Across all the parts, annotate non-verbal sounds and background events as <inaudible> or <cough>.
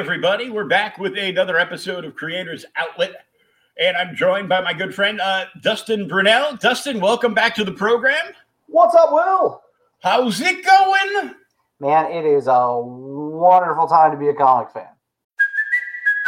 Everybody, we're back with another episode of Creators Outlet. And I'm joined by my good friend, uh, Dustin Brunell. Dustin, welcome back to the program. What's up, Will? How's it going? Man, it is a wonderful time to be a comic fan.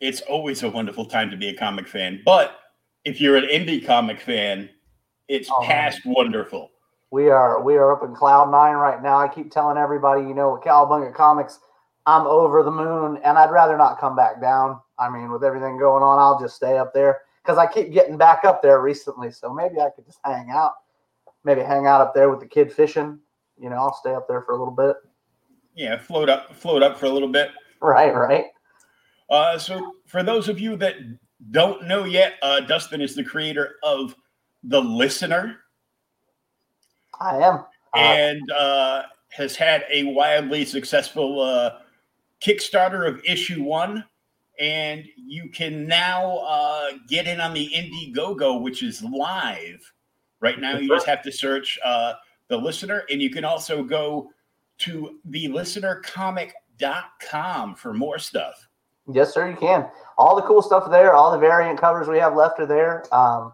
It's always a wonderful time to be a comic fan. But if you're an indie comic fan, it's Oh, man. past wonderful. We are we are up in cloud nine right now. I keep telling everybody, you know, with Cowabunga Comics, I'm over the moon, and I'd rather not come back down. I mean, with everything going on, I'll just stay up there because I keep getting back up there recently. So maybe I could just hang out, maybe hang out up there with the kid fishing. You know, I'll stay up there for a little bit. Yeah, float up, float up for a little bit. Right, right. Uh, so, for those of you that don't know yet, uh, Dustin is the creator of The Listener. I am. Uh, and uh, has had a wildly successful uh, Kickstarter of issue one. And you can now uh, get in on the Indiegogo, which is live. Right now, you just have to search uh, The Listener, and you can also go to thelistenercomic.com for more stuff. Yes, sir, you can. All the cool stuff there, all the variant covers we have left are there. Um,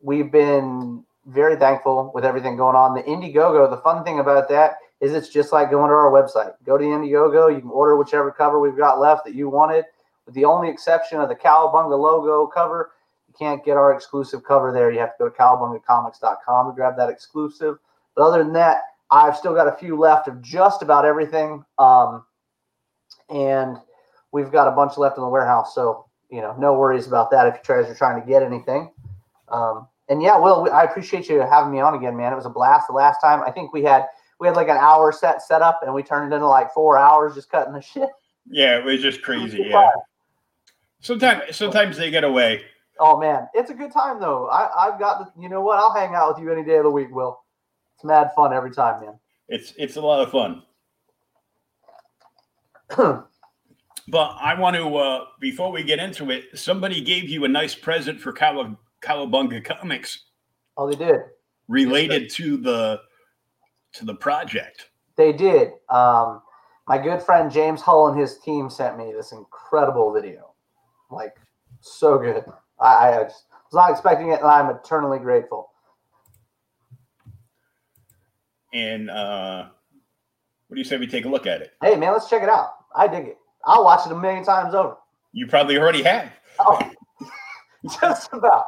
we've been very thankful with everything going on. The Indiegogo, the fun thing about that is it's just like going to our website. Go to the Indiegogo, you can order whichever cover we've got left that you wanted. With the only exception of the Cowabunga logo cover, you can't get our exclusive cover there. You have to go to cowabungacomics.com to grab that exclusive. But other than that, I've still got a few left of just about everything. Um, and we've got a bunch left in the warehouse. So, you know, no worries about that if you guys are trying to get anything. Um, and yeah, Will, I appreciate you having me on again, man. It was a blast the last time. I think we had we had like an hour set set up and we turned it into like four hours just cutting the <laughs> shit. Yeah, it was just crazy. Yeah. Sometimes, sometimes they get away. Oh man, it's a good time though. I, I've got the, you know what? I'll hang out with you any day of the week, Will. It's mad fun every time, man. It's it's a lot of fun. <clears throat> But I want to, uh, before we get into it, somebody gave you a nice present for Kawa, Cowabunga Comics oh, they did. related to the to the project. They did. Um, my good friend James Hull and his team sent me this incredible video. Like, so good. I, I just was not expecting it, and I'm eternally grateful. And uh, What do you say we take a look at it? Hey, man, let's check it out. I dig it. I'll watch it a million times over. You probably already have. Oh, <laughs> just about.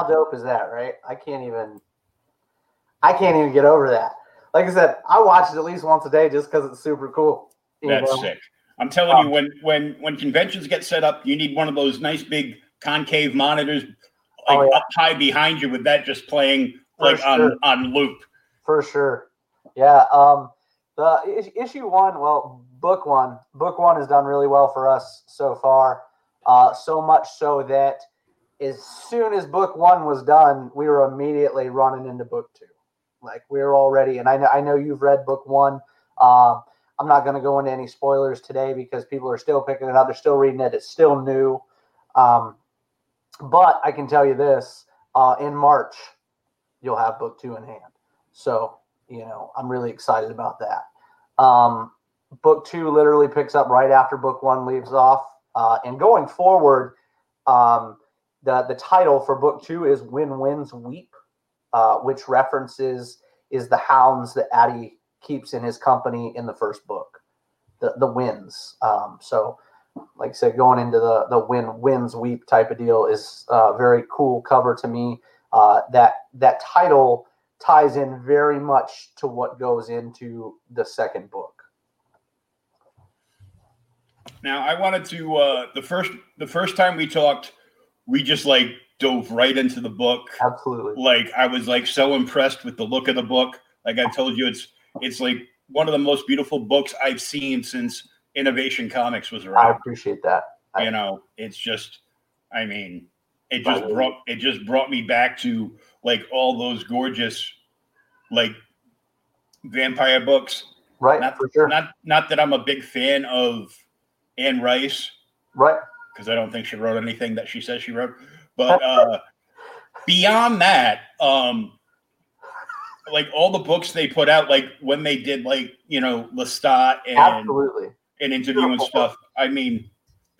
How dope is that, right? I can't even I can't even get over that. Like I said, I watch it at least once a day just because it's super cool. That's know? sick. I'm telling Um, you, when when when conventions get set up, you need one of those nice big concave monitors, like Oh, yeah. up high behind you, with that just playing For like on sure. on loop. For sure. Yeah. Um the issue one, well, book one, book one has done really well for us so far. Uh, so much so that as soon as book one was done, we were immediately running into book two. Like we are already, and I know I know you've read book one. Um, I'm not going to go into any spoilers today because people are still picking it up. They're still reading it. It's still new. Um, but I can tell you this: uh, in March, you'll have book two in hand. So you know, I'm really excited about that. Um, book two literally picks up right after book one leaves off, uh, and going forward, um, the the title for book two is "When Winds Weep," uh, which references is the hounds that Addie keeps in his company in the first book, the the winds. Um, so, like I said, going into the the "When Winds Weep" type of deal is uh, very cool cover to me. Uh, that that title ties in very much to what goes into the second book. Now, I wanted to uh the first the first time we talked, we just like dove right into the book. Absolutely. Like I was like so impressed with the look of the book. Like I told you, it's it's like one of the most beautiful books I've seen since Innovation Comics was around. I appreciate that. I- you know it's just i mean it just brought it just brought me back to like all those gorgeous like vampire books Right, not for sure. not not that i'm a big fan of anne rice right. Because i don't think she wrote anything that she says she wrote but uh beyond that um like all the books they put out like when they did like you know lestat and Absolutely. and interview and Beautiful stuff i mean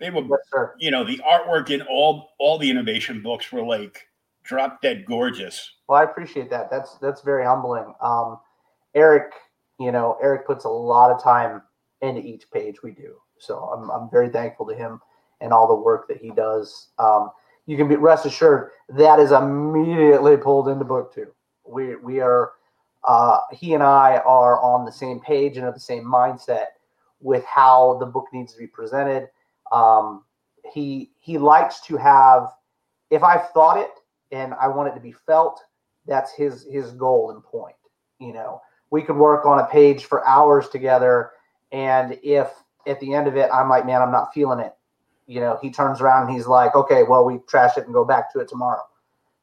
they were Yes, you know, the artwork in all all the innovation books were like drop dead gorgeous. Well, I appreciate that. That's that's very humbling. Um, Eric, you know, Eric puts a lot of time into each page we do. So I'm I'm very thankful to him and all the work that he does. Um, you can be rest assured that is immediately pulled into book two. We we are uh, he and I are on the same page and of the same mindset with how the book needs to be presented. Um, he he likes to have if I've thought it and I want it to be felt, that's his his goal and point. You know, we could work on a page for hours together, and if at the end of it I'm like, man, I'm not feeling it. You know, he turns around and he's like, okay, well, we trash it and go back to it tomorrow.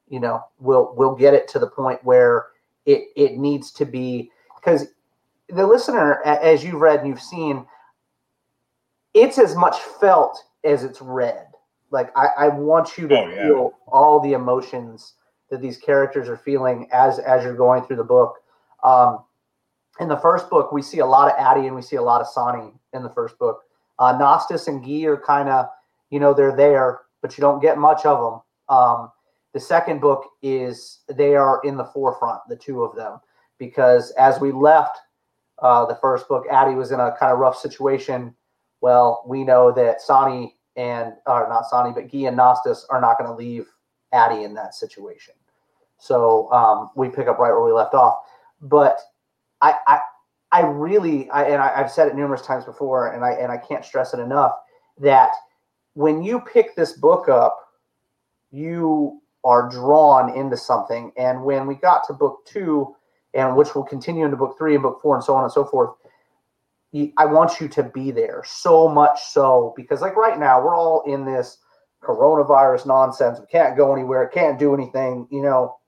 You know, we'll we'll get it to the point where it it needs to be because the listener, as you've read and you've seen, it's as much felt as it's read. Like I, I want you to Oh, yeah. feel all the emotions that these characters are feeling as as you're going through the book. Um, in the first book, we see a lot of Addie and we see a lot of Sani in the first book. Uh, Nostis and Guy are kind of, you know, they're there, but you don't get much of them. Um, the second book is they are in the forefront, the two of them, because as we left uh, the first book, Addie was in a kind of rough situation. Well, we know that Sani and, or not Sani, but Guy and Nostis are not going to leave Addie in that situation. So um, we pick up right where we left off. But I, I I really, I, and I, I've said it numerous times before, and I and I can't stress it enough that when you pick this book up, you are drawn into something. And when we got to book two, and which will continue into book three and book four and so on and so forth, I want you to be there so much so because, like right now, we're all in this coronavirus nonsense. We can't go anywhere, can't do anything. You know,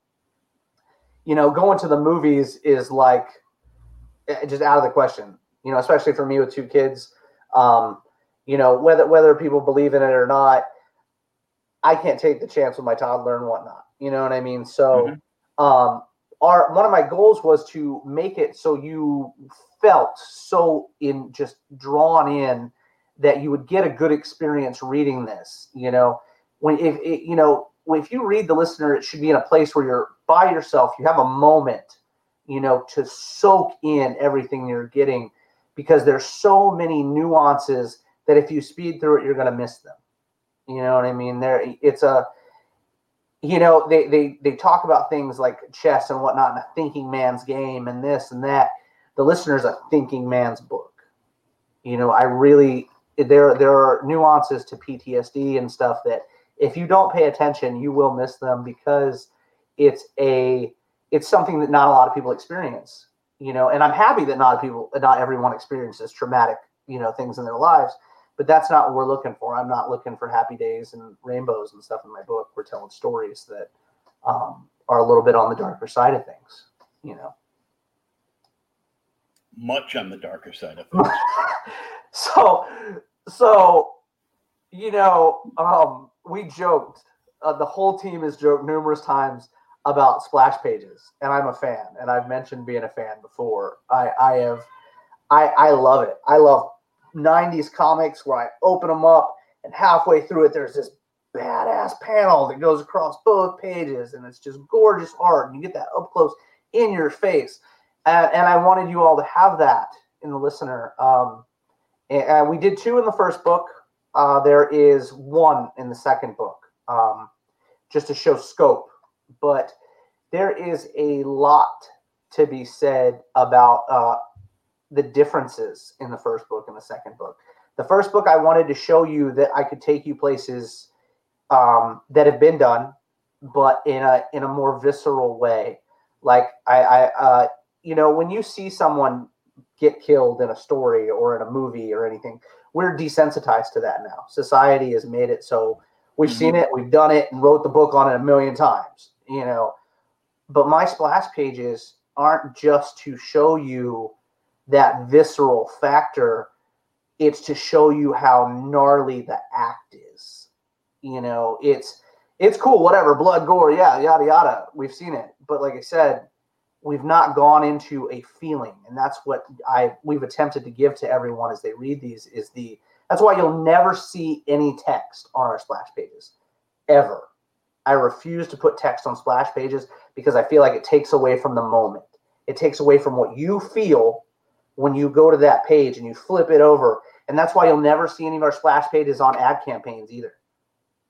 you know, going to the movies is like eh, just out of the question. You know, especially for me with two kids. Um, you know, whether whether people believe in it or not, I can't take the chance with my toddler and whatnot. You know what I mean? So, mm-hmm. um, our one of my goals was to make it so you felt so in just drawn in that you would get a good experience reading this. You know, when if it, you know if you read the listener, it should be in a place where you're by yourself. You have a moment, you know, to soak in everything you're getting because there's so many nuances that if you speed through it, you're going to miss them. You know what I mean? There, it's a you know they they they talk about things like chess and whatnot and a thinking man's game and this and that the listener's a thinking man's book you know i really there there are nuances to ptsd and stuff that if you don't pay attention you will miss them because it's a it's something that not a lot of people experience you know and i'm happy that not people not everyone experiences traumatic you know things in their lives but that's not what we're looking for. I'm not looking for happy days and rainbows and stuff in my book. We're telling stories that um, are a little bit on the darker side of things, you know. Much on the darker side of things. <laughs> so, so, you know, um, we joked. Uh, the whole team has joked numerous times about splash pages, and I'm a fan. And I've mentioned being a fan before. I, I have, I, I love it. I love 90s comics where I open them up and halfway through it, there's this badass panel that goes across both pages and it's just gorgeous art. And you get that up close in your face. And, and I wanted you all to have that in the listener. Um, and, and we did two in the first book. Uh, there is one in the second book, um, just to show scope. But there is a lot to be said about uh, the differences in the first book and the second book. The first book, I wanted to show you that I could take you places um, that have been done, but in a in a more visceral way. Like I, I uh, you know, when you see someone get killed in a story or in a movie or anything, we're desensitized to that now. Society has made it so we've mm-hmm. seen it, we've done it, and wrote the book on it a million times. You know, but my splash pages aren't just to show you that visceral factor it's to show you how gnarly the act is. You know it's it's cool whatever blood gore yeah yada yada we've seen it. But like i said we've not gone into a feeling and that's what i we've attempted to give to everyone as they read these is the that's why you'll never see any text on our splash pages ever. I refuse to put text on splash pages because i feel like it takes away from the moment. It takes away from what you feel when you go to that page and you flip it over. And that's why you'll never see any of our splash pages on ad campaigns either.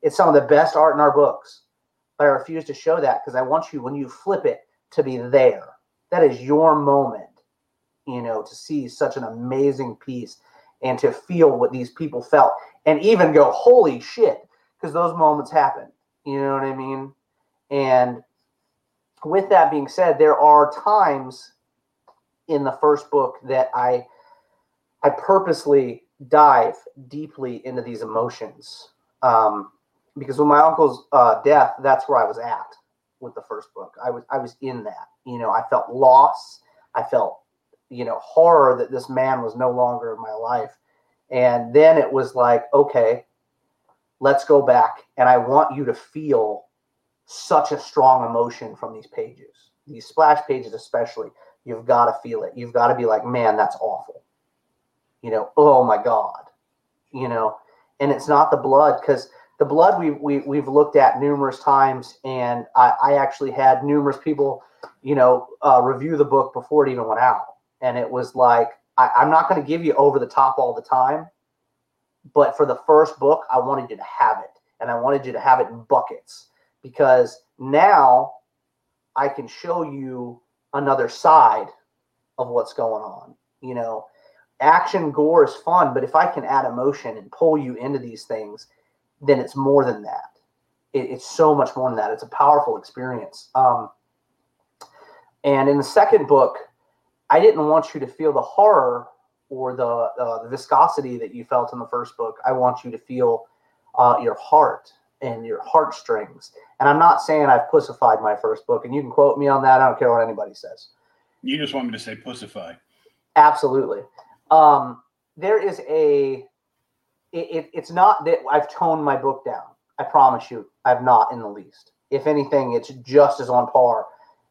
It's some of the best art in our books. But I refuse to show that because I want you, when you flip it, to be there. That is your moment, you know, to see such an amazing piece and to feel what these people felt and even go, holy shit, because those moments happen. You know what I mean? And with that being said, there are times in the first book that I I purposely dive deeply into these emotions um, because with my uncle's uh, death, that's where I was at with the first book. I was I was in that. You know, I felt loss. I felt you know horror that this man was no longer in my life, and then it was like, okay, let's go back, and I want you to feel such a strong emotion from these pages, these splash pages especially You've got to feel it. You've got to be like, man, that's awful. You know, oh my God. You know, and it's not the blood because the blood we, we, we've looked at numerous times. And I, I actually had numerous people, you know, uh, review the book before it even went out. And it was like, I, I'm not going to give you over the top all the time. But for the first book, I wanted you to have it. And I wanted you to have it in buckets because now I can show you another side of what's going on. You know, action gore is fun, but if I can add emotion and pull you into these things, then it's more than that. It, it's so much more than that. It's a powerful experience. Um, and in the second book, I didn't want you to feel the horror or the, uh, the viscosity that you felt in the first book. I want you to feel uh, your heart and your heartstrings. And I'm not saying I've pussified my first book, and you can quote me on that. I don't care what anybody says. You just want me to say pussify. Absolutely. Um, there is a. It, it, it's not that I've toned my book down. I promise you, I've not in the least. If anything, it's just as on par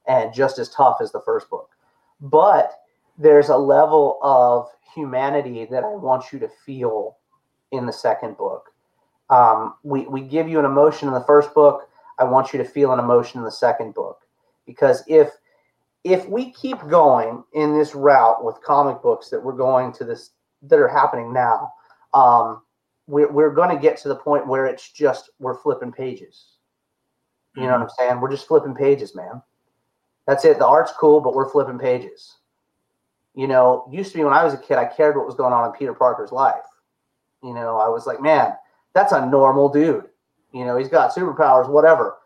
and just as tough as the first book. But there's a level of humanity that I want you to feel in the second book. Um, we, we give you an emotion in the first book. I want you to feel an emotion in the second book. Because if if we keep going in this route with comic books that we're going to this that are happening now, um, we're, we're going to get to the point where it's just we're flipping pages. You know what I'm saying? We're just flipping pages, man. That's it. The art's cool, but we're flipping pages. You know, used to be when I was a kid, I cared what was going on in Peter Parker's life. You know, I was like, man, that's a normal dude. You know, he's got superpowers, whatever,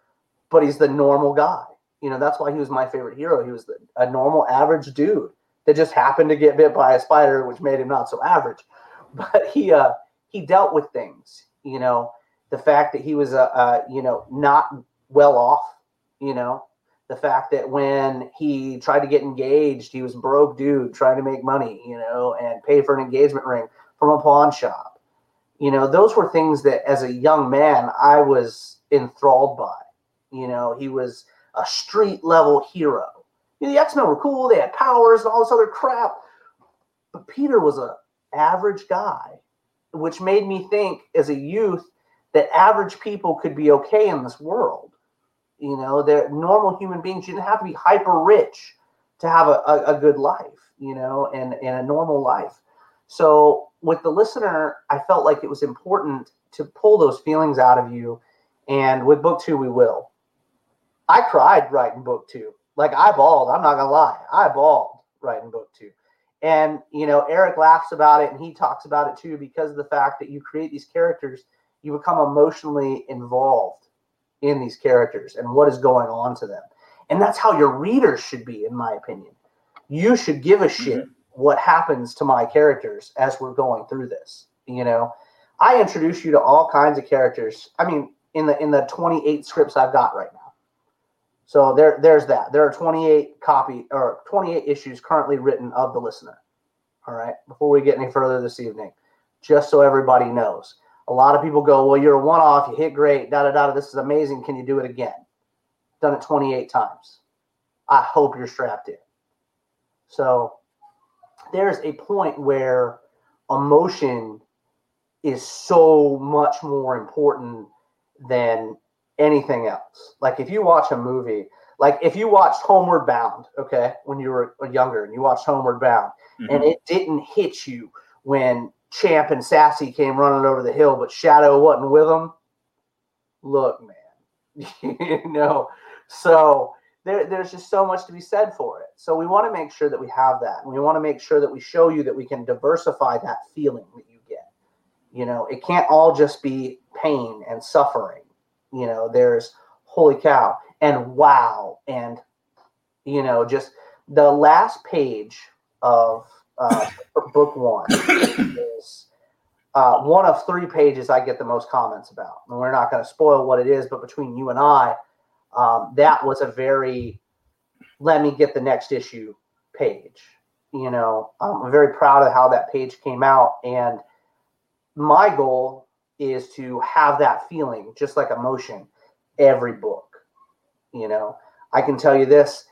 but he's the normal guy. You know, that's why he was my favorite hero. He was the, a normal, average dude that just happened to get bit by a spider, which made him not so average. <laughs> But he uh, he dealt with things. You know, the fact that he was a uh, uh, you know not well off. You know, the fact that when he tried to get engaged, he was broke dude trying to make money. You know, and pay for an engagement ring from a pawn shop. You know, those were things that as a young man I was enthralled by. You know, he was a street level hero. You know, the X Men were cool; they had powers and all this other crap. But Peter was a average guy, which made me think as a youth that average people could be okay in this world. You know, they're normal human beings. You didn't have to be hyper rich to have a, a, a good life, you know, and, and a normal life. So with the listener, I felt like it was important to pull those feelings out of you. And with book two, we will. I cried writing book two. Like I bawled. I'm not gonna lie. I bawled writing book two. And you know, Eric laughs about it and he talks about it too because of the fact that you create these characters, you become emotionally involved in these characters and what is going on to them. And that's how your readers should be, in my opinion. You should give a shit mm-hmm. What happens to my characters as we're going through this. You know, I introduce you to all kinds of characters. I mean, in the in the 28 scripts I've got right now. So there, there's that. There are 28 copy or 28 issues currently written of the listener. All right. Before we get any further this evening, just so everybody knows, a lot of people go, "Well, you're a one-off. You hit great. Da da da. This is amazing. Can you do it again?" Done it 28 times. I hope you're strapped in. So there's a point where emotion is so much more important than anything else. Like if you watch a movie, like if you watched Homeward Bound, okay, when you were younger and you watched Homeward Bound, mm-hmm. and it didn't hit you when Champ and Sassy came running over the hill, but Shadow wasn't with them. Look, man, <laughs> you know, so there, there's just so much to be said for it. So we want to make sure that we have that, and we want to make sure that we show you that we can diversify that feeling that you get. You know, it can't all just be pain and suffering you know, there's holy cow and wow and you know just the last page of uh, <coughs> book one is uh, one of three pages I get the most comments about. And we're not going to spoil what it is, but between you and I, um, that was a very let me get the next issue page. You know, I'm very proud of how that page came out. And my goal is to have that feeling, just like emotion, every book. You know, I can tell you this: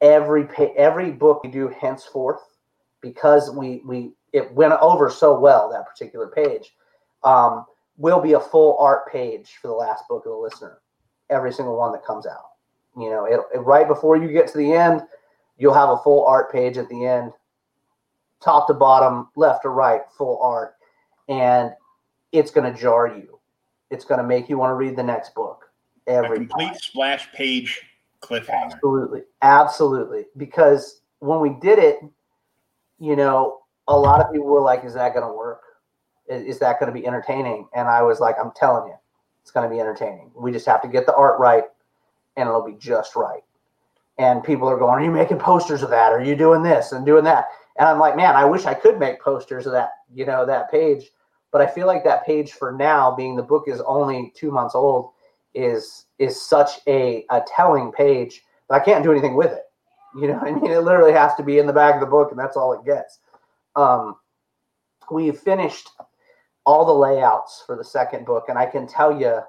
every every book we do henceforth, because we we it went over so well that particular page, um, will be a full art page for the last book of the listener. Every single one that comes out. You know, it, it right before you get to the end, you'll have a full art page at the end, top to bottom, left to right, full art, and it's going to jar you. It's going to make you want to read the next book. Every a complete time. splash page cliffhanger. Absolutely, absolutely. Because when we did it, you know, a lot of people were like, "Is that going to work? Is, is that going to be entertaining?" And I was like, "I'm telling you, it's going to be entertaining. We just have to get the art right, and it'll be just right." And people are going, "Are you making posters of that? Are you doing this and doing that?" And I'm like, "Man, I wish I could make posters of that, you know, that page." But I feel like that page for now, being the book is only two months old, is is such a, a telling page. But I can't do anything with it. You know, I mean, it literally has to be in the back of the book, and that's all it gets. Um, we've finished all the layouts for the second book, and I can tell you,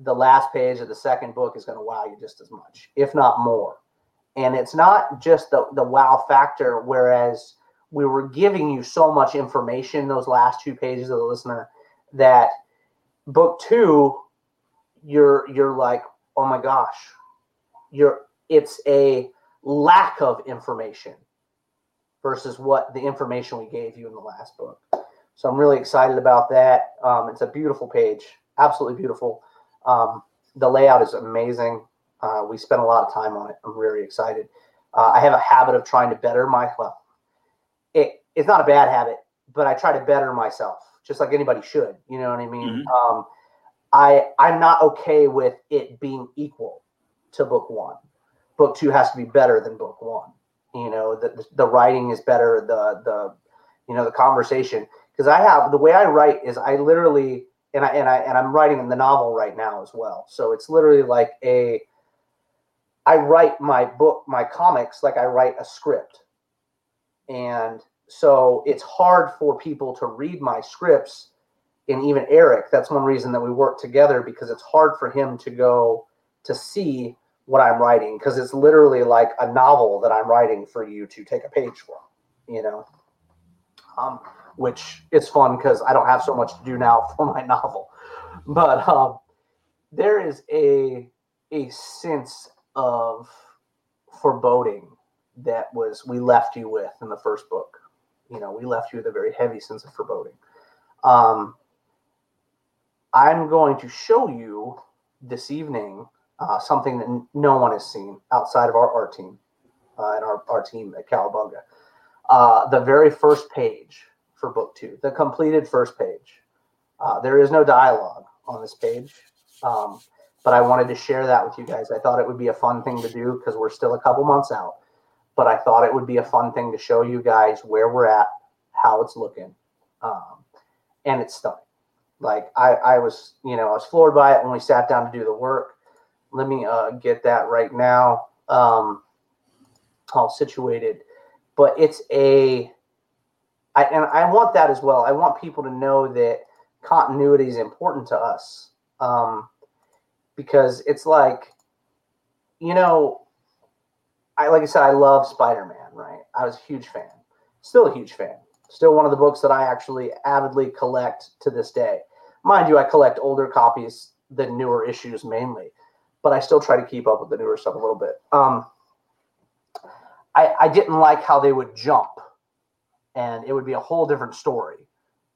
the last page of the second book is going to wow you just as much, if not more. And it's not just the the wow factor. Whereas we were giving you so much information those last two pages of the listener that book two, you're you're like, oh my gosh, you're it's a lack of information versus what the information we gave you in the last book. So I'm really excited about that. Um, it's a beautiful page, absolutely beautiful. Um, the layout is amazing. Uh, we spent a lot of time on it. I'm really excited. Uh, I have a habit of trying to better my well. It, it's not a bad habit, but I try to better myself, just like anybody should. You know what I mean? Mhm. Um, I I'm not okay with it being equal to book one. Book two has to be better than book one. You know, the the, the writing is better. The the you know the conversation because I have the way I write is I literally and I and I and I'm writing in the novel right now as well. So it's literally like a I write my book, my comics like I write a script. And so it's hard for people to read my scripts and even Eric, that's one reason that we work together because it's hard for him to go to see what I'm writing because it's literally like a novel that I'm writing for you to take a page from, you know. Um, which is fun because I don't have so much to do now <laughs> for my novel. But um, there is a a sense of foreboding that was we left you with in the first book. You know, we left you with a very heavy sense of foreboding. Um, I'm going to show you this evening uh, something that no one has seen outside of our art team uh, and our, our team at Cowabunga. Uh, the very first page for book two, the completed first page. Uh, there is no dialogue on this page, um, but I wanted to share that with you guys. I thought it would be a fun thing to do because we're still a couple months out, but I thought it would be a fun thing to show you guys where we're at, how it's looking, um, and it's stunning. Like I, I was, you know, I was floored by it when we sat down to do the work. Let me uh, get that right now, um, all situated. But it's a, I, and I want that as well. I want people to know that continuity is important to us um, because it's like, you know, I like I said, I love Spider Man. Right? I was a huge fan, still a huge fan. Still one of the books that I actually avidly collect to this day. Mind you, I collect older copies than newer issues mainly, but I still try to keep up with the newer stuff a little bit. Um, I, I didn't like how they would jump, and it would be a whole different story.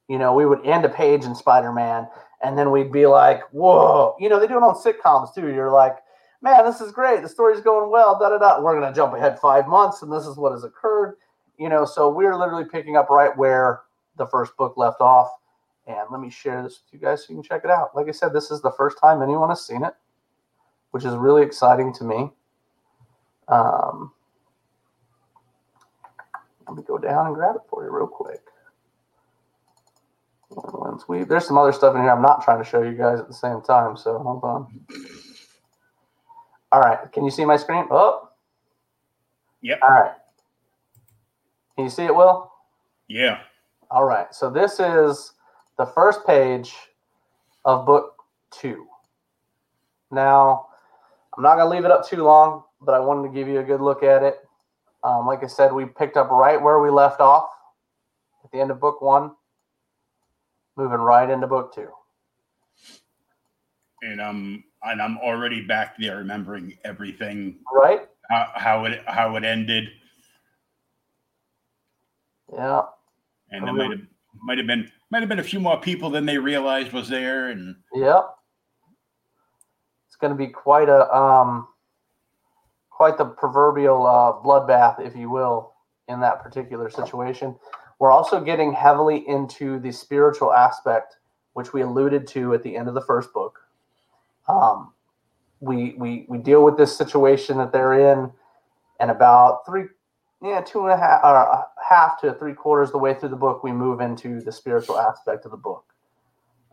You know, we would end a page in Spider Man, and then we'd be like, "Whoa!" You know, they do it on sitcoms too. You're like, "Man, this is great. The story's going well." Da da da. We're gonna jump ahead five months, and this is what has occurred. You know, so we're literally picking up right where the first book left off. And let me share this with you guys so you can check it out. Like I said, this is the first time anyone has seen it, which is really exciting to me. Um, let me go down and grab it for you real quick. Once we, there's some other stuff in here I'm not trying to show you guys at the same time, so hold on. All right, can you see my screen? Oh, Yep. all right. Can you see it, Will? Yeah. All right. So this is the first page of book two. Now, I'm not going to leave it up too long, but I wanted to give you a good look at it. Um, like I said, we picked up right where we left off at the end of book one, moving right into book two. And I'm and I'm already back there remembering everything Right? how, how it how it ended. Yeah. And there might have might have been might have been a few more people than they realized was there. And Yep. It's going to be quite a um, quite the proverbial uh, bloodbath, if you will, in that particular situation. We're also getting heavily into the spiritual aspect, which we alluded to at the end of the first book. Um, we we we deal with this situation that they're in, and about three, yeah, two and a half, or half to three quarters the way through the book, we move into the spiritual aspect of the book,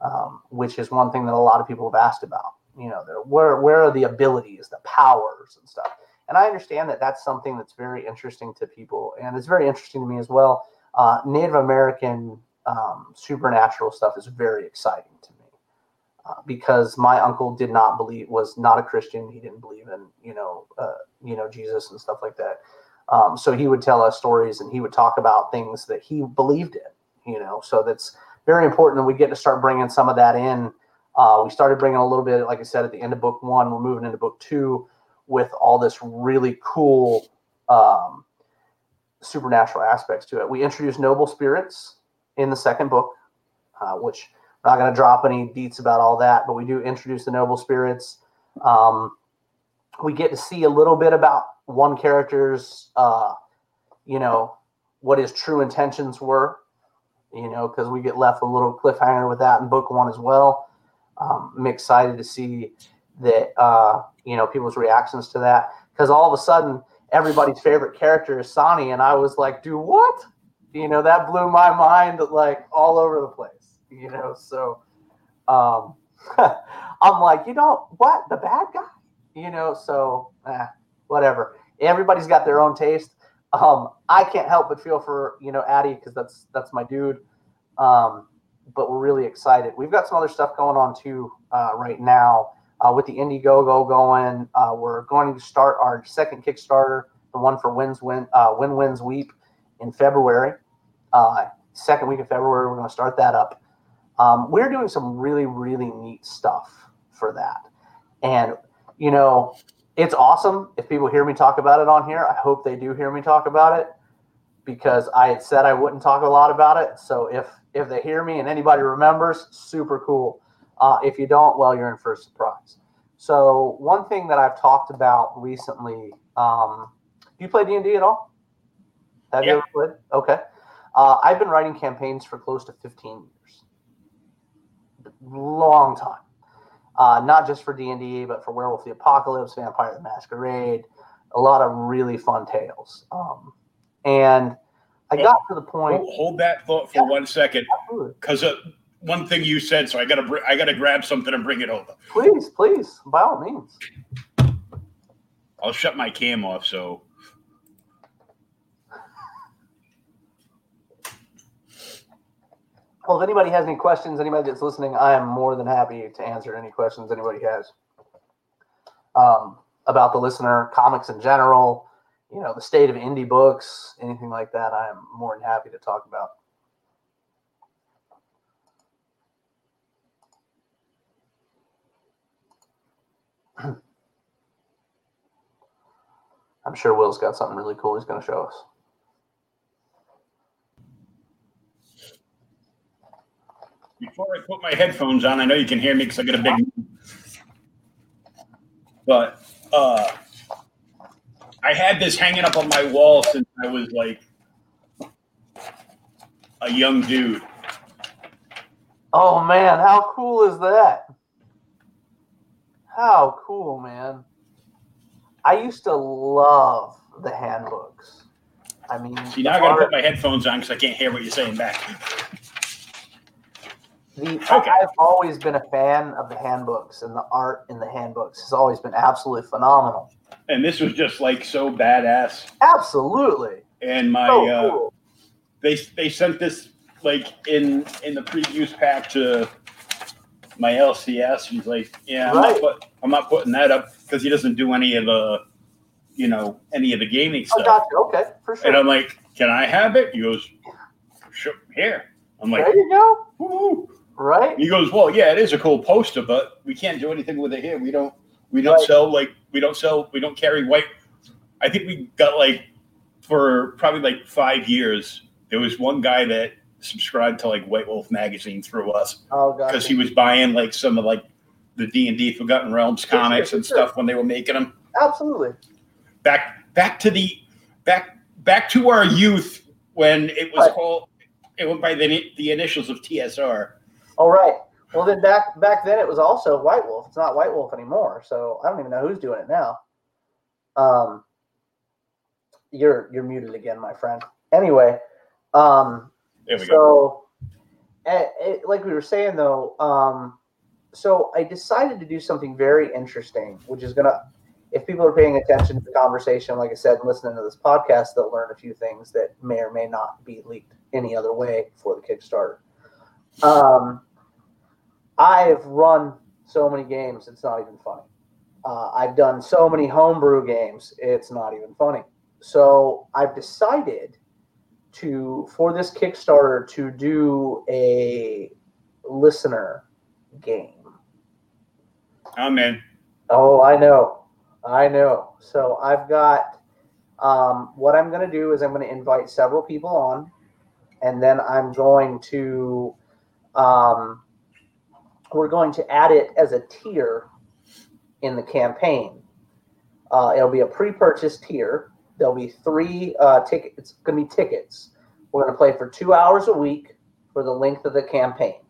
um, which is one thing that a lot of people have asked about. You know, where where are the abilities, the powers, and stuff. And I understand that that's something that's very interesting to people, and it's very interesting to me as well. Uh, Native American um, supernatural stuff is very exciting to me uh, because my uncle did not believe was not a Christian. He didn't believe in you know uh, you know Jesus and stuff like that. Um, so he would tell us stories and he would talk about things that he believed in. You know, so that's very important. And we get to start bringing some of that in. Uh, we started bringing a little bit, like I said, at the end of book one. We're moving into book two with all this really cool um, supernatural aspects to it. We introduced noble spirits in the second book, uh, which I'm not going to drop any deets about all that, but we do introduce the noble spirits. Um, we get to see a little bit about one character's, uh, you know, what his true intentions were, you know, because we get left a little cliffhanger with that in book one as well. Um, I'm excited to see that uh, you know people's reactions to that because all of a sudden everybody's favorite character is Sonny, and I was like, "Do what?" You know, that blew my mind like all over the place. You know, so um, <laughs> I'm like, you know what, the bad guy. You know, so eh, whatever. Everybody's got their own taste. Um, I can't help but feel for you know Addy because that's that's my dude. Um, but we're really excited. We've got some other stuff going on too uh, right now uh, with the Indiegogo going. Uh, we're going to start our second Kickstarter, the one for Wins Win uh, Win Wins Weep in February. Uh, second week of February, we're going to start that up. Um, we're doing some really really neat stuff for that, and you know it's awesome if people hear me talk about it on here. I hope they do hear me talk about it because I had said I wouldn't talk a lot about it. So if if they hear me and anybody remembers, super cool. Uh, if you don't, well, you're in for a surprise. So one thing that I've talked about recently, um, do you play D and D at all? Have you ever played? Okay. Uh, I've been writing campaigns for close to 15 years. Long time. Uh, not just for D and D, but for Werewolf the Apocalypse, Vampire the Masquerade, a lot of really fun tales. Um, and I got to the point. Hold, that thought for yeah, one second, because one thing you said, so I gotta br- I gotta grab something and bring it over. Please, please, by all means. I'll shut my cam off. So. Well, if anybody has any questions, anybody that's listening, I am more than happy to answer any questions anybody has um, about the listener, comics in general, you know, the state of indie books, anything like that. I am more than happy to talk about. I'm sure Will's got something really cool he's going to show us. Before I put my headphones on, I know you can hear me because I got a big. But uh, I had this hanging up on my wall since I was like a young dude. Oh man, how cool is that? How cool, man. I used to love the handbooks. I mean, see now I got to put my headphones on because I can't hear what you're saying back. The, okay. I've always been a fan of the handbooks, and the art in the handbooks has always been absolutely phenomenal. And this was just like so badass. Absolutely. And my so uh, cool. they they sent this like in in the previews pack to my LCS. He's like, yeah, I'm, right. not, put, I'm not putting that up because he doesn't do any of the, you know, any of the gaming stuff. Gotcha. Okay, for sure. And I'm like, can I have it? He goes, sure, here. I'm like, there you go. Woo-hoo. Right. He goes, well, yeah, it is a cool poster, but we can't do anything with it here. We don't, we don't right. sell like, we don't sell, we don't carry white. I think we got like for probably like five years. There was one guy that subscribed to like White Wolf magazine through us oh, because he was buying like some of like the D and D Forgotten Realms comics sure, and sure. stuff when they were making them. Absolutely. Back back to the back back to our youth when it was Right. called. It went by the the initials of TSR. All right. Well, then back back then it was also White Wolf. It's not White Wolf anymore, so I don't even know who's doing it now. Um, you're you're muted again, my friend. Anyway, um, There we go. so eh, eh, like we were saying though, um, so I decided to do something very interesting, which is gonna, if people are paying attention to the conversation, like I said, and listening to this podcast, they'll learn a few things that may or may not be leaked any other way for the Kickstarter. Um, I've run so many games, it's not even funny. Uh, I've done so many homebrew games, it's not even funny. So I've decided to, for this Kickstarter, to do a listener game. I'm in. Oh, I know. I know. So I've got um, what I'm going to do is I'm going to invite several people on, and then I'm going to um, we're going to add it as a tier in the campaign. Uh, it'll be a pre-purchase tier. There'll be three uh, tickets. It's going to be tickets. We're going to play for two hours a week for the length of the campaign.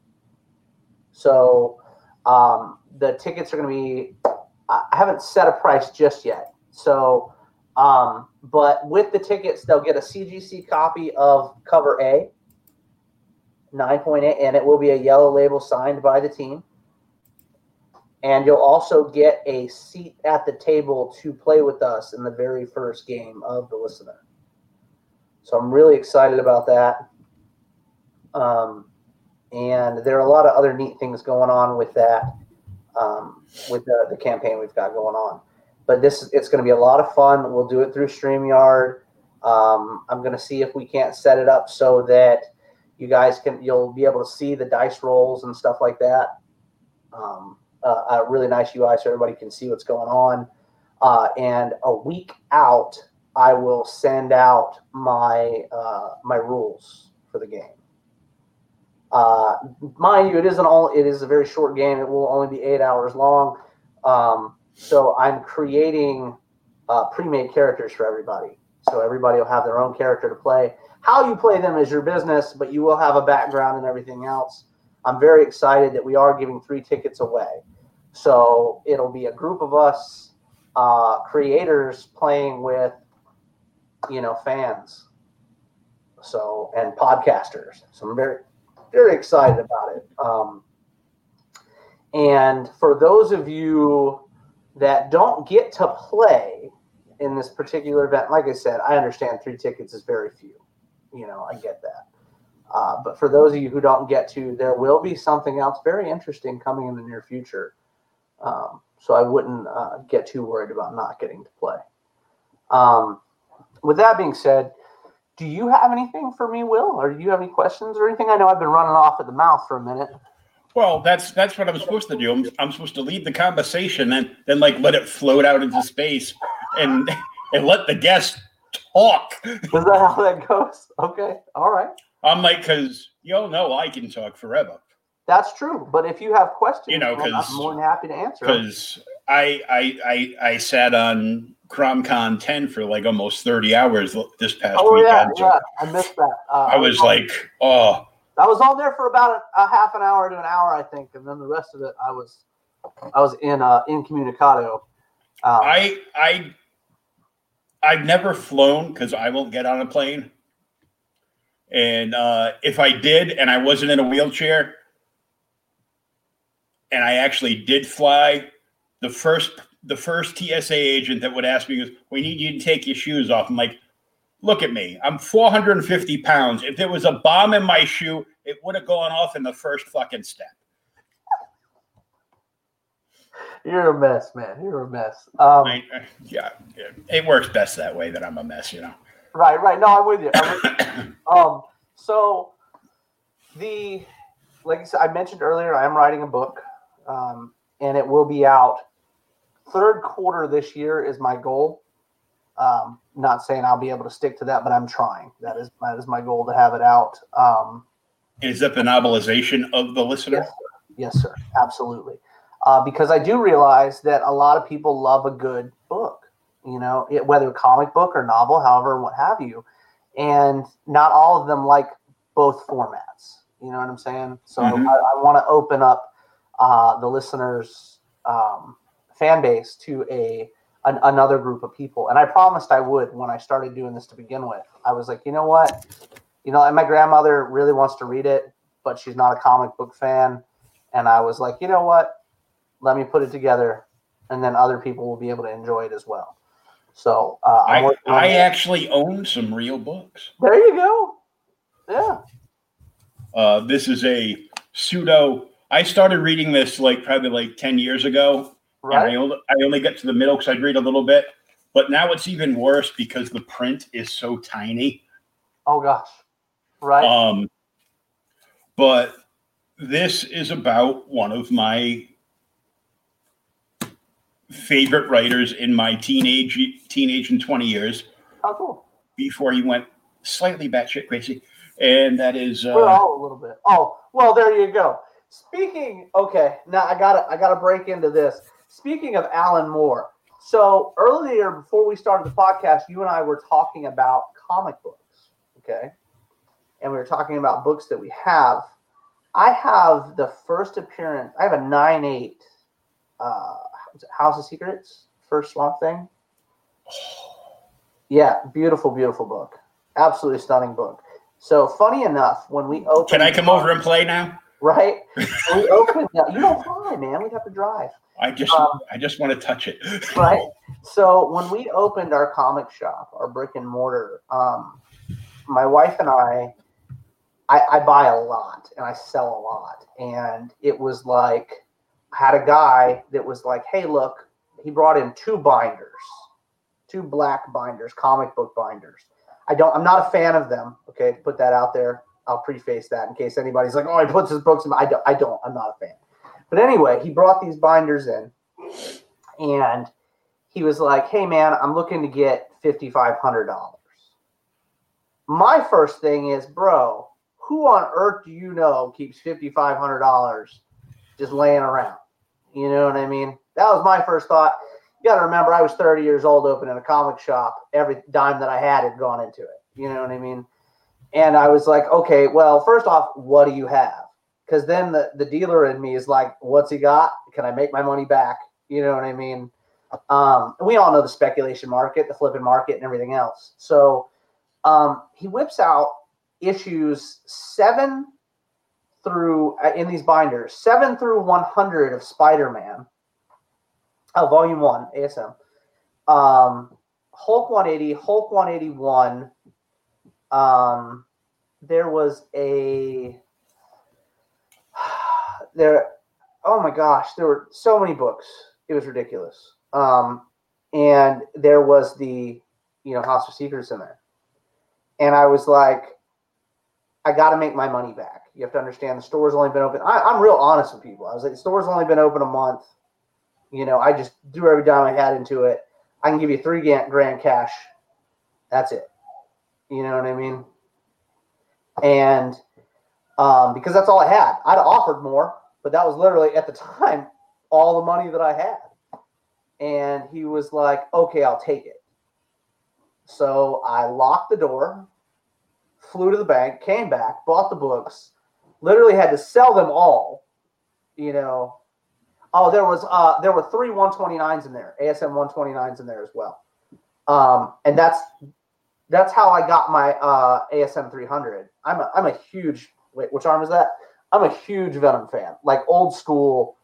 So um, the tickets are going to be. I haven't set a price just yet. So, um, but with the tickets, they'll get a CGC copy of Cover A, 9.8, and it will be a yellow label signed by the team. And you'll also get a seat at the table to play with us in the very first game of the listener. So I'm really excited about that. Um, and there are a lot of other neat things going on with that, um, with the, the campaign we've got going on. But this it's going to be a lot of fun. We'll do it through Streamyard. Um, I'm going to see if we can't set it up so that you guys can you'll be able to see the dice rolls and stuff like that. Um, a really nice UI so everybody can see what's going on. Uh, and a week out, I will send out my uh, my rules for the game. Uh, mind you, it isn't all. It is a very short game. It will only be eight hours long. Um, so I'm creating uh, pre-made characters for everybody. So everybody will have their own character to play. How you play them is your business, but you will have a background and everything else. I'm very excited that we are giving three tickets away. So it'll be a group of us uh, creators playing with, you know, fans. So and podcasters. So I'm very, very excited about it. Um, and for those of you that don't get to play in this particular event, like I said, I understand three tickets is very few. You know, I get that. Uh, but for those of you who don't get to, there will be something else very interesting coming in the near future. Um, so I wouldn't uh, get too worried about not getting to play. Um, with that being said, do you have anything for me, Will, or do you have any questions or anything? I know I've been running off at the mouth for a minute. Well, that's that's what I'm supposed to do. I'm, I'm supposed to lead the conversation and then like let it float out into space and <laughs> and let the guests talk. Is that how that goes? Okay, all right. I'm like, because y'all know I can talk forever. That's true. But if you have questions, You know, 'cause- I'm more than happy to answer. Because I, I I I sat on CromCon 10 for like almost 30 hours this past Oh weekend. so yeah, I missed that. Uh, I was like, oh, I was on there for about a, a half an hour to an hour, I think, and then the rest of it, I was, I was in uh, incommunicado. Um, I I I've never flown because I won't get on a plane. And uh, if I did, and I wasn't in a wheelchair, and I actually did fly, the first the first TSA agent that would ask me was, "We need you to take your shoes off." I'm like, "Look at me, I'm 450 pounds. If there was a bomb in my shoe, it would have gone off in the first fucking step." you're a mess, man. You're a mess. Um, I, yeah, it works best that way. That I'm a mess, you know. Right, right. No, I'm with you. I'm with you. <coughs> um, so the like I said, I mentioned earlier, I am writing a book, um, and it will be out third quarter this year is my goal. Um, not saying I'll be able to stick to that, but I'm trying. That is that is my goal to have it out. Um, Is that the novelization of the listener? Yes, sir. Yes, sir. Absolutely. Uh, because I do realize that a lot of people love a good book. You know, it, whether comic book or novel, however, what have you. And not all of them like both formats. You know what I'm saying? So Mhm. I, I want to open up uh, the listeners' um, fan base to a an, another group of people. And I promised I would when I started doing this to begin with. I was like, you know what? You know, and my grandmother really wants to read it, but she's not a comic book fan. And I was like, you know what? Let me put it together, and then other people will be able to enjoy it as well. So uh, I, I actually own some real books. there you go. Yeah. Uh, this is a pseudo. I started reading this like probably like 10 years ago. And I Right. only, I only get to the middle because I'd read a little bit. But now it's even worse because the print is so tiny. Oh gosh. Right. Um, but this is about one of my favorite writers in my teenage teenage and 20 years How cool. before he went slightly batshit crazy. And that is We're uh, all a little bit. Oh, well, there you go. Speaking, okay, now I gotta I gotta break into this. Speaking of Alan Moore, so earlier before we started the podcast, you and I were talking about comic books, okay, and we were talking about books that we have. I have the first appearance. I have a nine eight. Uh, was it House of Secrets, first Swamp Thing. <sighs> Yeah, beautiful, beautiful book. Absolutely stunning book. So funny enough, when we opened, can I come over and play now? right? we opened. You don't fly, man. We'd have to drive, I just Um, I just want to touch it. <laughs> right? So when we opened our comic shop, our brick and mortar, um, my wife and I, I, I buy a lot and I sell a lot, and it was like had a guy that was like, "Hey, look," he brought in two binders, two black binders, comic book binders. I don't. I'm not a fan of them. Okay, to put that out there. I'll preface that in case anybody's like, "Oh, he puts his books in." I don't. I don't. I'm not a fan. But anyway, he brought these binders in, and he was like, "Hey, man, I'm looking to get fifty five hundred dollars." My first thing is, bro, who on earth do you know keeps fifty five hundred dollars just laying around? You know what I mean? That was my first thought. You got to remember, I was 30 years old, opening a comic shop. Every dime that I had had gone into it. You know what I mean? And I was like, okay, well, first off, what do you have? Because then the, the dealer in me is like, what's he got? Can I make my money back? You know what I mean? Um, we all know the speculation market, the flipping market, and everything else. So um, he whips out issues seven through uh, in these binders, seven through 100 of Spider Man, uh, volume one, ASM, um, Hulk 180, Hulk 181. Um, there was a <sighs> there. Oh my gosh, there were so many books. It was ridiculous. Um, and there was the you know House of Secrets in there, and I was like, I got to make my money back. You have to understand the store's only been open. I, I'm real honest with people. I was like, the store's only been open a month. You know, I just threw every dime I had into it. I can give you three grand, grand cash. That's it. You know what I mean? And um, because that's all I had, I'd offered more, but that was literally at the time all the money that I had. And he was like, okay, I'll take it. So I locked the door, flew to the bank, came back, bought the books, literally had to sell them all. You know, oh, there was uh there were three 129s in there, ASM 129s in there as well. Um, and that's that's how I got my uh ASM 300. I'm a I'm a huge wait, which arm is that? I'm a huge Venom fan, like old school,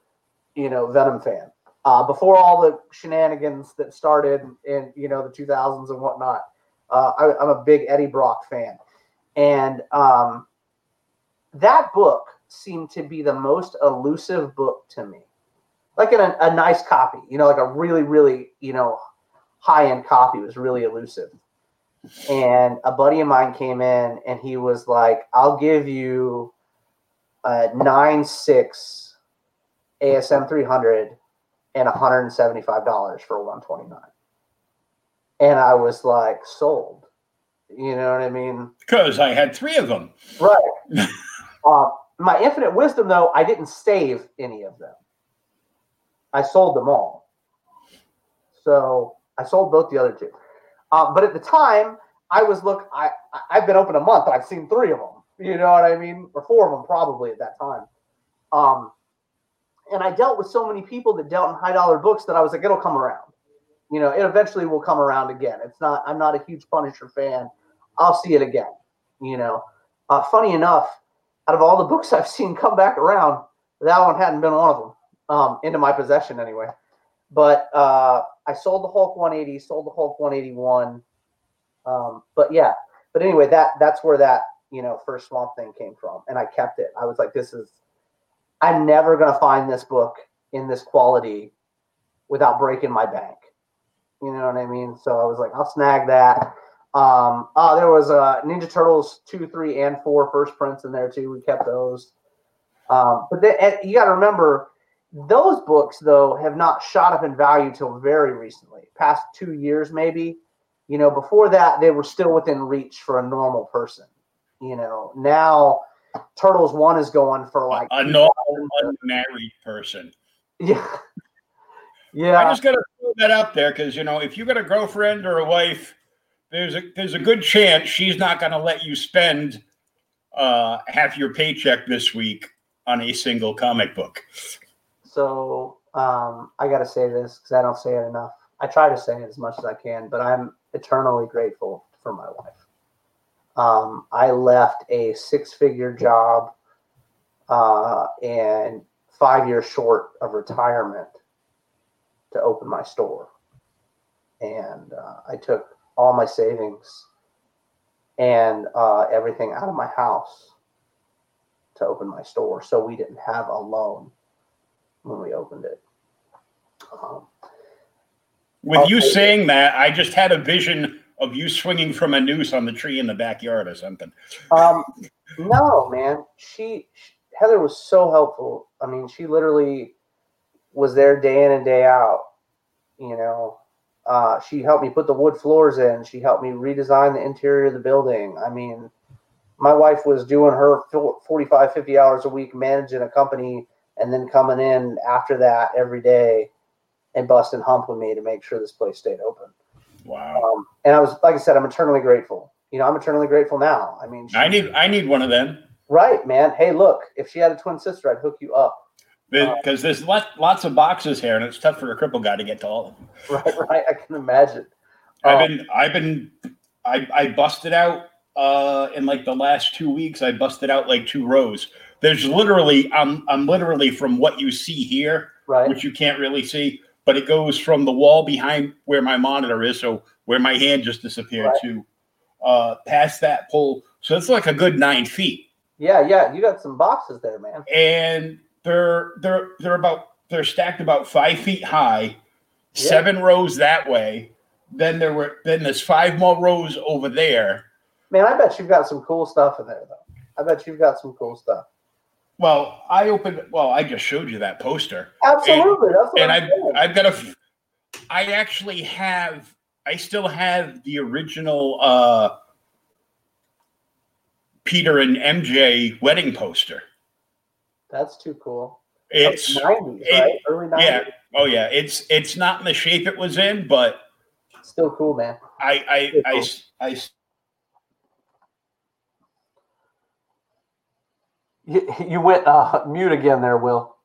you know, Venom fan. Uh, before all the shenanigans that started in you know the 2000s and whatnot, uh, I, I'm a big Eddie Brock fan, and um, that book seemed to be the most elusive book to me, like in a, a nice copy, you know, like a really really you know high end copy was really elusive. And a buddy of mine came in and he was like, "I'll give you a nine six ASM 300." and $175 for 129 and i was like sold you know what i mean Because I had three of them. right <laughs> uh, my infinite wisdom though i didn't save any of them i sold them all so I sold both the other two. Um, but at the time, I was look. I- I've been open a month. I've seen three of them. You know what I mean, or four of them probably at that time. Um, and I dealt with so many people that dealt in high dollar books that I was like, it'll come around. You know, it eventually will come around again. It's not. I'm not a huge Punisher fan. I'll see it again. You know, uh, funny enough, out of all the books I've seen come back around, that one hadn't been one of them um, into my possession anyway. But uh, I sold the Hulk 180, sold the Hulk 181. Um, but yeah, but anyway, that that's where that you know first Swamp Thing came from, and I kept it. I was like, this is, I'm never gonna find this book in this quality without breaking my bank. You know what I mean? So I was like, I'll snag that. Um, uh, there was uh, Ninja Turtles two, three, and four first prints in there too. We kept those. Um, but then, you got to remember, those books though have not shot up in value till very recently, past two years maybe. You know, before that they were still within reach for a normal person. You know, now Turtles one is going for like a normal unmarried person. yeah, <laughs> yeah. I just got to throw that out there because you know if you got a girlfriend or a wife, there's a there's a good chance she's not going to let you spend uh, half your paycheck this week on a single comic book. So um, I got to say this because I don't say it enough. I try to say it as much as I can, but I'm eternally grateful for my wife. Um, I left a six-figure job uh, and five years short of retirement to open my store, and uh, I took all my savings and uh, everything out of my house to open my store, so we didn't have a loan when we opened it. Um, With you saying that, I just had a vision of you swinging from a noose on the tree in the backyard or something. um, no, man, she Heather was so helpful. I mean, she literally was there day in and day out. You know, uh, she helped me put the wood floors in. She helped me redesign the interior of the building. I mean, my wife was doing her fo- 45, 50 hours a week managing a company and then coming in after that every day and busting hump with me to make sure this place stayed open. Wow. Um, and I was, like I said, I'm eternally grateful. You know, I'm eternally grateful now. I mean, she- I need I need one of them right, man. Hey, look, if she had a twin sister, I'd hook you up. Because there's lot, lots of boxes here, and it's tough for a cripple guy to get to all of them. <laughs> Right, right. I can imagine. I've Um, been I've been I I busted out uh in like the last two weeks. I busted out like two rows. There's literally I'm I'm literally from what you see here, right. which you can't really see, but it goes from the wall behind where my monitor is, so where my hand just disappeared Right. to uh past that pole. So it's like a good nine feet. Yeah, yeah. You got some boxes there, man. and they're they're they're about they're stacked about five feet high, Yeah. seven rows that way. Then there were then there's five more rows over there. Man, I bet you've got some cool stuff in there, though. I bet you've got some cool stuff. Well, I opened. Well, I just showed you that poster, Absolutely. That's what and I'm I've saying. I've got a. I actually have. I still have the original uh Peter and MJ wedding poster. That's too cool. It's That's 90s, it- right? Early 90s. yeah. Oh yeah. It's it's not in the shape it was in, but Still cool, man. I I I, cool. s- I s- You, you went uh, mute again there, Will.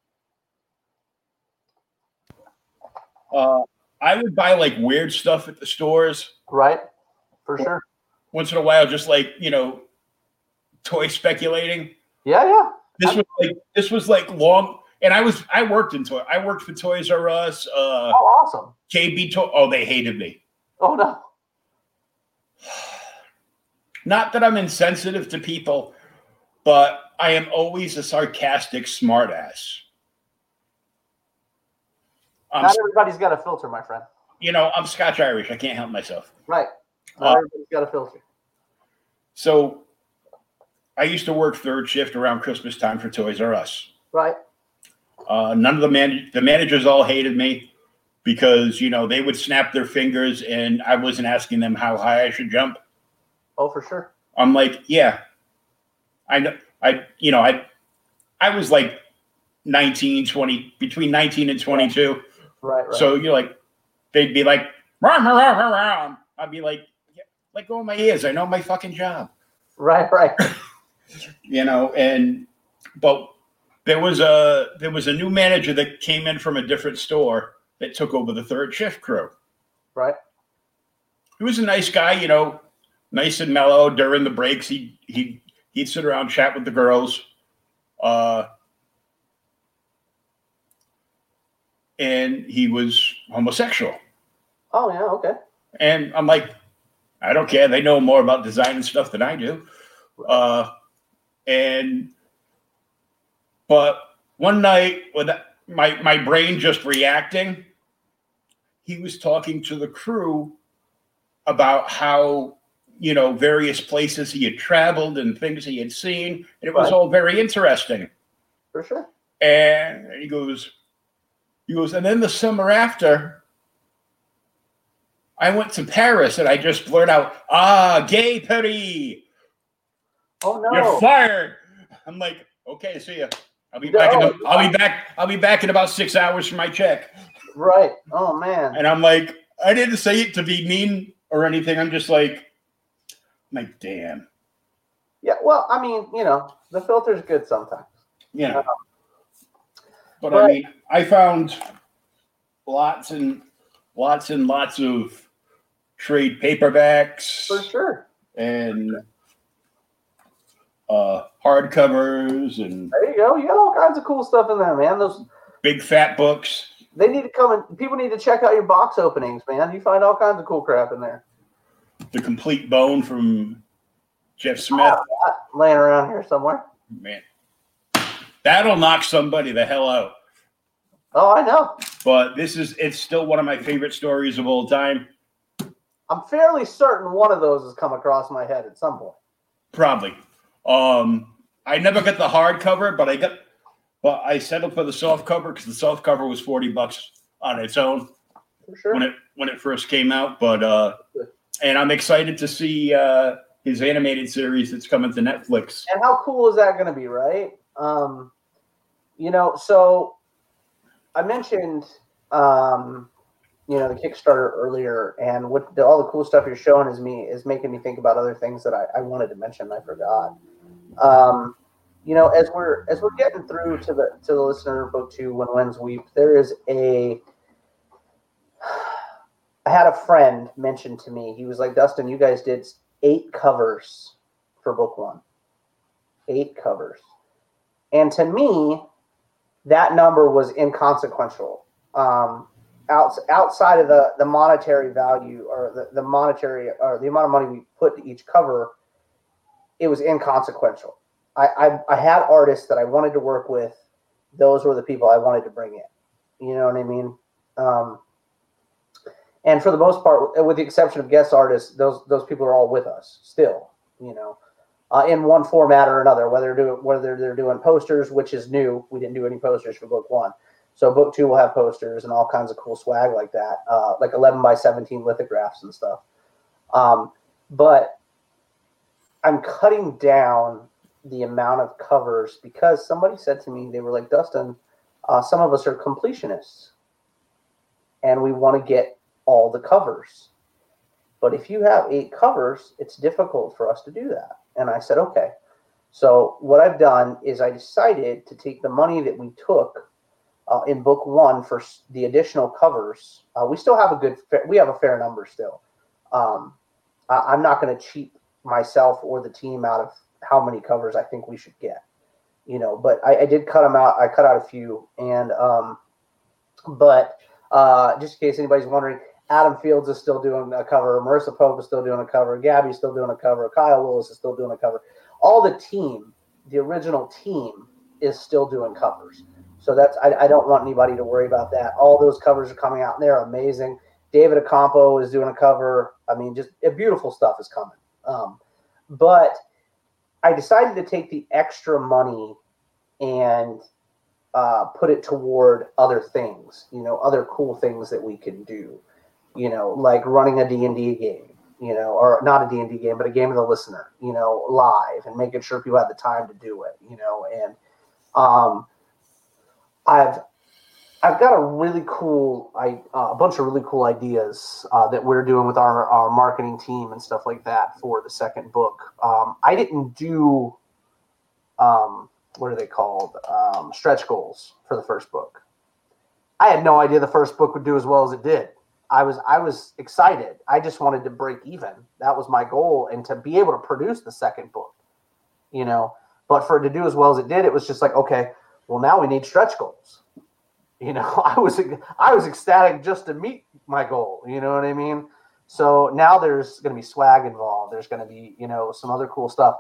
uh, I would buy like weird stuff at the stores Right? For sure. once in a while, just like you know, toy speculating. Yeah, yeah. This was like this was like long, and I was I worked in toy. I worked for Toys R Us, uh, Oh, awesome. KB Toy. Oh, they hated me. Oh, no. <sighs> Not that I'm insensitive to people, but I am always a sarcastic smartass. I'm, Not everybody's got a filter, my friend. you know, I'm Scotch Irish. I can't help myself. Right. Not Uh, everybody's got a filter. So, I used to work third shift around Christmas time for Toys R Us. Right. Uh, none of the man the managers all hated me because you know they would snap their fingers and I wasn't asking them how high I should jump. Oh, for sure. I'm like, yeah, I know. I you know I I was like 19, 20 between 19 and 22. Right, right. So you're like, they'd be like, rah, rah, rah, rah, rah," I'd be like, "Yeah, "Let go of my ears. I know my fucking job." Right, right. <laughs> you know and but there was a there was a new manager that came in from a different store that took over the third shift crew Right. he was a nice guy you know nice and mellow during the breaks he he he'd sit around chat with the girls uh and he was homosexual Oh yeah, okay. and I'm like, I don't care. They know more about design and stuff than I do. Uh, and but one night, with my my brain just reacting, he was talking to the crew about how you know various places he had traveled and things he had seen, and it was Right. all very interesting. For sure. And he goes, he goes, and then the summer after, I went to Paris and I just blurted out, ah, gay Paris, Oh no. you're fired. I'm like, okay, see ya. I'll be No, back in the, I'll be back, I'll be back in about six hours for my check. Right. Oh man. And I'm like, I didn't say it to be mean or anything. I'm just like, I'm like, damn. Yeah. Well, I mean, you know, the filter's good sometimes. Yeah. know. But I mean, I found lots and lots and lots of trade paperbacks For sure. and uh, hardcovers and There you go. You got all kinds of cool stuff in there, man. Those big fat books. they need to come and people need to check out your box openings, man. You find all kinds of cool crap in there. The complete bone from Jeff Smith. Laying around here somewhere. Man, that'll knock somebody the hell out. Oh, I know. But this is it's still one of my favorite stories of all time. I'm fairly certain one of those has come across my head at some point. Probably. Um, I never got the hardcover, but I got, but I settled for the soft cover because the soft cover was forty bucks on its own For sure. when it when it first came out. But uh, and I'm excited to see uh, his animated series that's coming to Netflix. and how cool is that going to be, right? Um, you know, so I mentioned, um, you know, the Kickstarter earlier, and what the, all the cool stuff you're showing is me is making me think about other things that I, I wanted to mention. I forgot. Um, you know, as we're as we're getting through to the to the listener book two, when winds weep, there is a. I had a friend mention to me. He was like, "Dustin, you guys did eight covers for book one." eight covers. And to me, that number was inconsequential. Um, outs, outside of the, the monetary value or the, the monetary or the amount of money we put to each cover, it was inconsequential. I, I, I had artists that I wanted to work with. Those were the people I wanted to bring in. You know what I mean? Um, and for the most part, with the exception of guest artists, those those people are all with us still. You know, uh, in one format or another, whether doing whether they're doing posters, which is new. We didn't do any posters for book one, so book two will have posters and all kinds of cool swag like that, uh, like eleven by seventeen lithographs and stuff. Um, but I'm cutting down the amount of covers because somebody said to me they were like, Dustin, uh, some of us are completionists, and we want to get all the covers. But if you have eight covers, it's difficult for us to do that. And I said, okay. So what I've done is I decided to take the money that we took uh, in book one for the additional covers. Uh, we still have a good, we have a fair number still. Um, I, I'm not going to cheat myself or the team out of how many covers I think we should get. You know, but I, I did cut them out. I cut out a few, and um, but uh, just in case anybody's wondering, Adam Fields is still doing a cover. Marissa Pope is still doing a cover. Gabby's still doing a cover. Kyle Willis is still doing a cover. All the team, the original team, is still doing covers. So that's I, I don't want anybody to worry about that. All those covers are coming out and they're amazing. David Acampo is doing a cover. I mean, just beautiful stuff is coming. Um, but I decided to take the extra money and uh, put it toward other things. You know, other cool things that we can do you know, like running a D&D game, you know, or not a D&D game, but a game of the listener, you know, live and making sure people have the time to do it, you know, and um, I've I've got a really cool, I uh, a bunch of really cool ideas uh, that we're doing with our, our marketing team and stuff like that for the second book. Um, I didn't do, um, what are they called? Um, stretch goals for the first book. I had no idea the first book would do as well as it did. I was I was excited. I just wanted to break even. That was my goal, and to be able to produce the second book, you know. But for it to do as well as it did, it was just like, okay, well now we need stretch goals you know, <laughs> I was I was ecstatic just to meet my goal. You know what I mean? So now there's going to be swag involved. There's going to be you know some other cool stuff.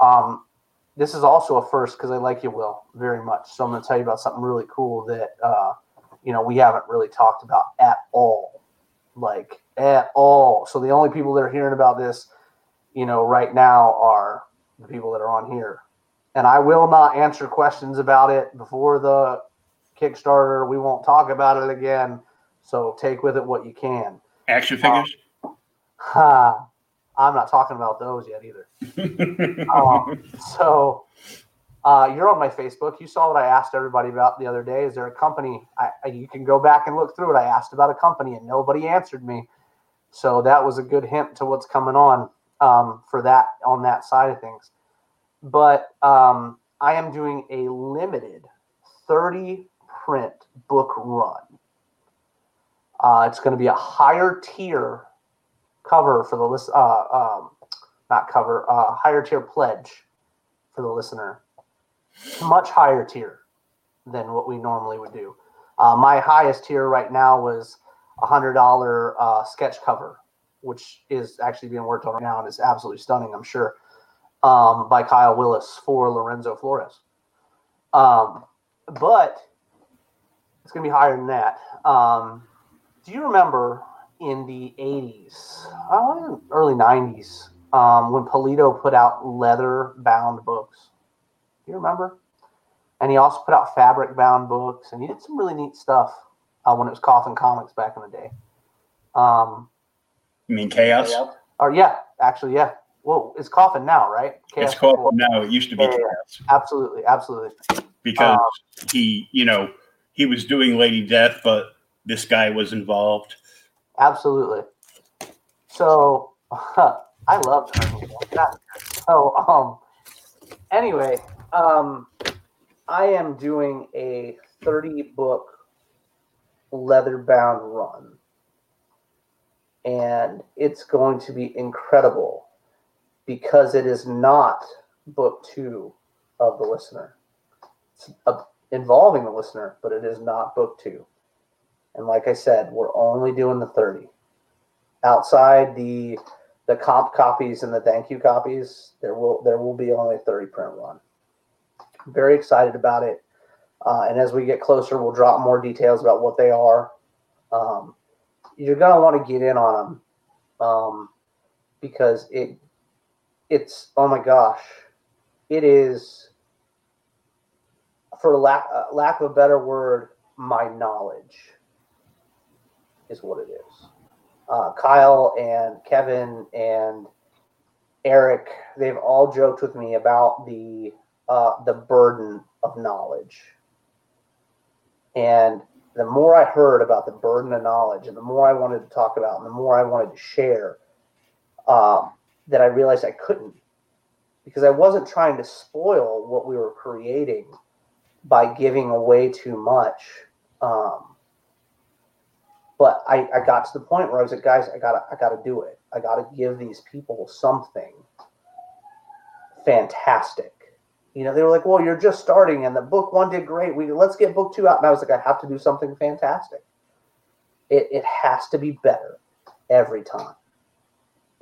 Um, this is also a first because I like you, Will, very much. So I'm going to tell you about something really cool that uh, you know we haven't really talked about at all, like at all. So the only people that are hearing about this, you know, right now are the people that are on here, and I will not answer questions about it before the Kickstarter. We won't talk about it again. So take with it what you can. Action figures? Um, ha, <laughs> I'm not talking about those yet either. um, <laughs> so uh, you're on my Facebook. You saw what I asked everybody about the other day. Is there a company? I, I, you can go back and look through it. I asked about a company and nobody answered me. So that was a good hint to what's coming on um, for that on that side of things. But um, I am doing a limited 30 print book run. Uh, it's going to be a higher tier cover for the list. Uh, um, not cover. Uh, higher tier pledge for the listener. Much higher tier than what we normally would do. Uh, my highest tier right now was a hundred dollar uh, sketch cover, which is actually being worked on right now and is absolutely stunning. I'm sure um, by Kyle Willis for Lorenzo Flores. Um, but it's going to be higher than that. Um, do you remember in the 80s, uh, early 90s, um, when Pulido put out leather bound books? Do you remember? And he also put out fabric bound books, and he did some really neat stuff uh, when it was Coffin Comics back in the day. Um, you mean Chaos? Or yeah, actually, yeah. Well, it's Coffin now, right? Chaos it's Coffin now. It used to be yeah, Chaos. Absolutely, absolutely. Because um, he, you know, he was doing Lady Death, but this guy was involved. Absolutely. So <laughs> I love So um anyway, um I am doing a 30 book leather bound run. And it's going to be incredible because it is not book two of the listener. It's a involving the listener, but it is not book two. And like I said, we're only doing the 30. Outside the the comp copies and the thank you copies, there will there will be only a 30 print run. Very excited about it. Uh, and as we get closer, we'll drop more details about what they are. Um, you're gonna want to get in on them um, because it it's oh my gosh, it is for lack uh, lack of a better word, my knowledge is what it is. Uh, Kyle and Kevin and Eric, they've all joked with me about the uh, the burden of knowledge. And the more I heard about the burden of knowledge, and the more I wanted to talk about, and the more I wanted to share, um, that I realized I couldn't because I wasn't trying to spoil what we were creating by giving away too much. Um, but I, I got to the point where I was like, guys, I gotta I gotta do it. I gotta give these people something fantastic. You know, they were like, "Well, you're just starting, and the book one did great. We let's get book two out." And I was like, "I have to do something fantastic. It it has to be better every time."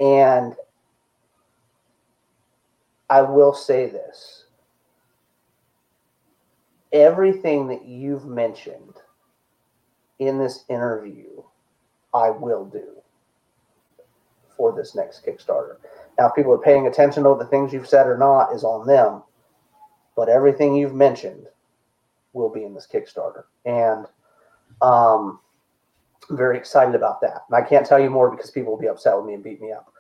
And I will say this: everything that you've mentioned in this interview, I will do for this next Kickstarter. Now, if people are paying attention to the things you've said or not is on them, but everything you've mentioned will be in this Kickstarter. And um, I'm very excited about that. And I can't tell you more because people will be upset with me and beat me up.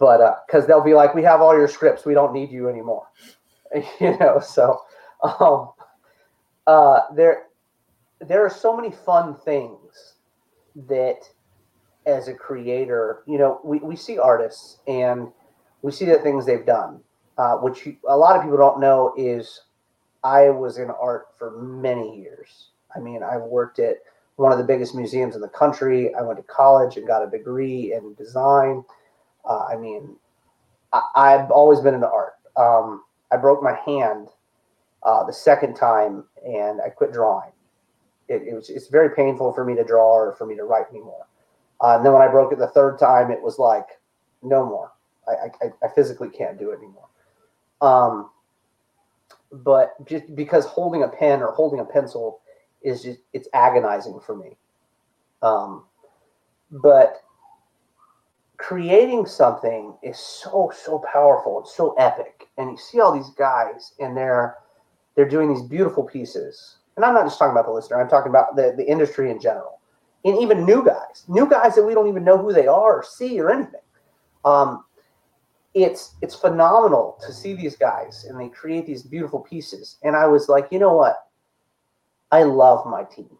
But because uh, they'll be like, we have all your scripts, we don't need you anymore. <laughs> you know, so um, uh, there, there are so many fun things that as a creator, you know, we, we see artists and we see the things they've done, uh, which a lot of people don't know is I was in art for many years. I mean, I worked at one of the biggest museums in the country. I went to college and got a degree in design. Uh, I mean, I, have always been into art. Um, I broke my hand uh, the second time and I quit drawing. It, it, was it's very painful for me to draw or for me to write anymore. Uh, and then when I broke it the third time, it was like no more. I, I, I physically can't do it anymore. Um, but just because holding a pen or holding a pencil is just it's agonizing for me. Um, but creating something is so so powerful. It's so epic, and you see all these guys, and they're they're doing these beautiful pieces. And I'm not just talking about the listener. I'm talking about the the industry in general, and even new guys, new guys that we don't even know who they are or see or anything. Um, it's it's phenomenal to see these guys and they create these beautiful pieces and i was like you know what i love my team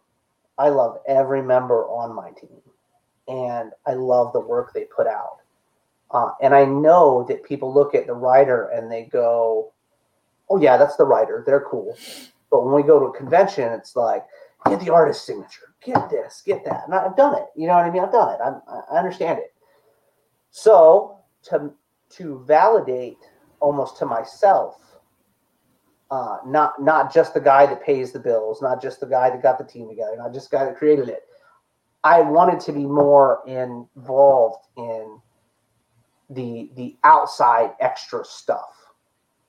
i love every member on my team and i love the work they put out. Uh, and i know that people look at the writer and they go oh yeah that's the writer. They're cool. But when we go to a convention it's like get the artist signature. Get this. Get that. And i've done it. You know what i mean? I've done it. I'm, i understand it. So to to validate almost to myself uh, not not just the guy that pays the bills, not just the guy that got the team together, not just the guy that created it. I wanted to be more involved in the the outside extra stuff.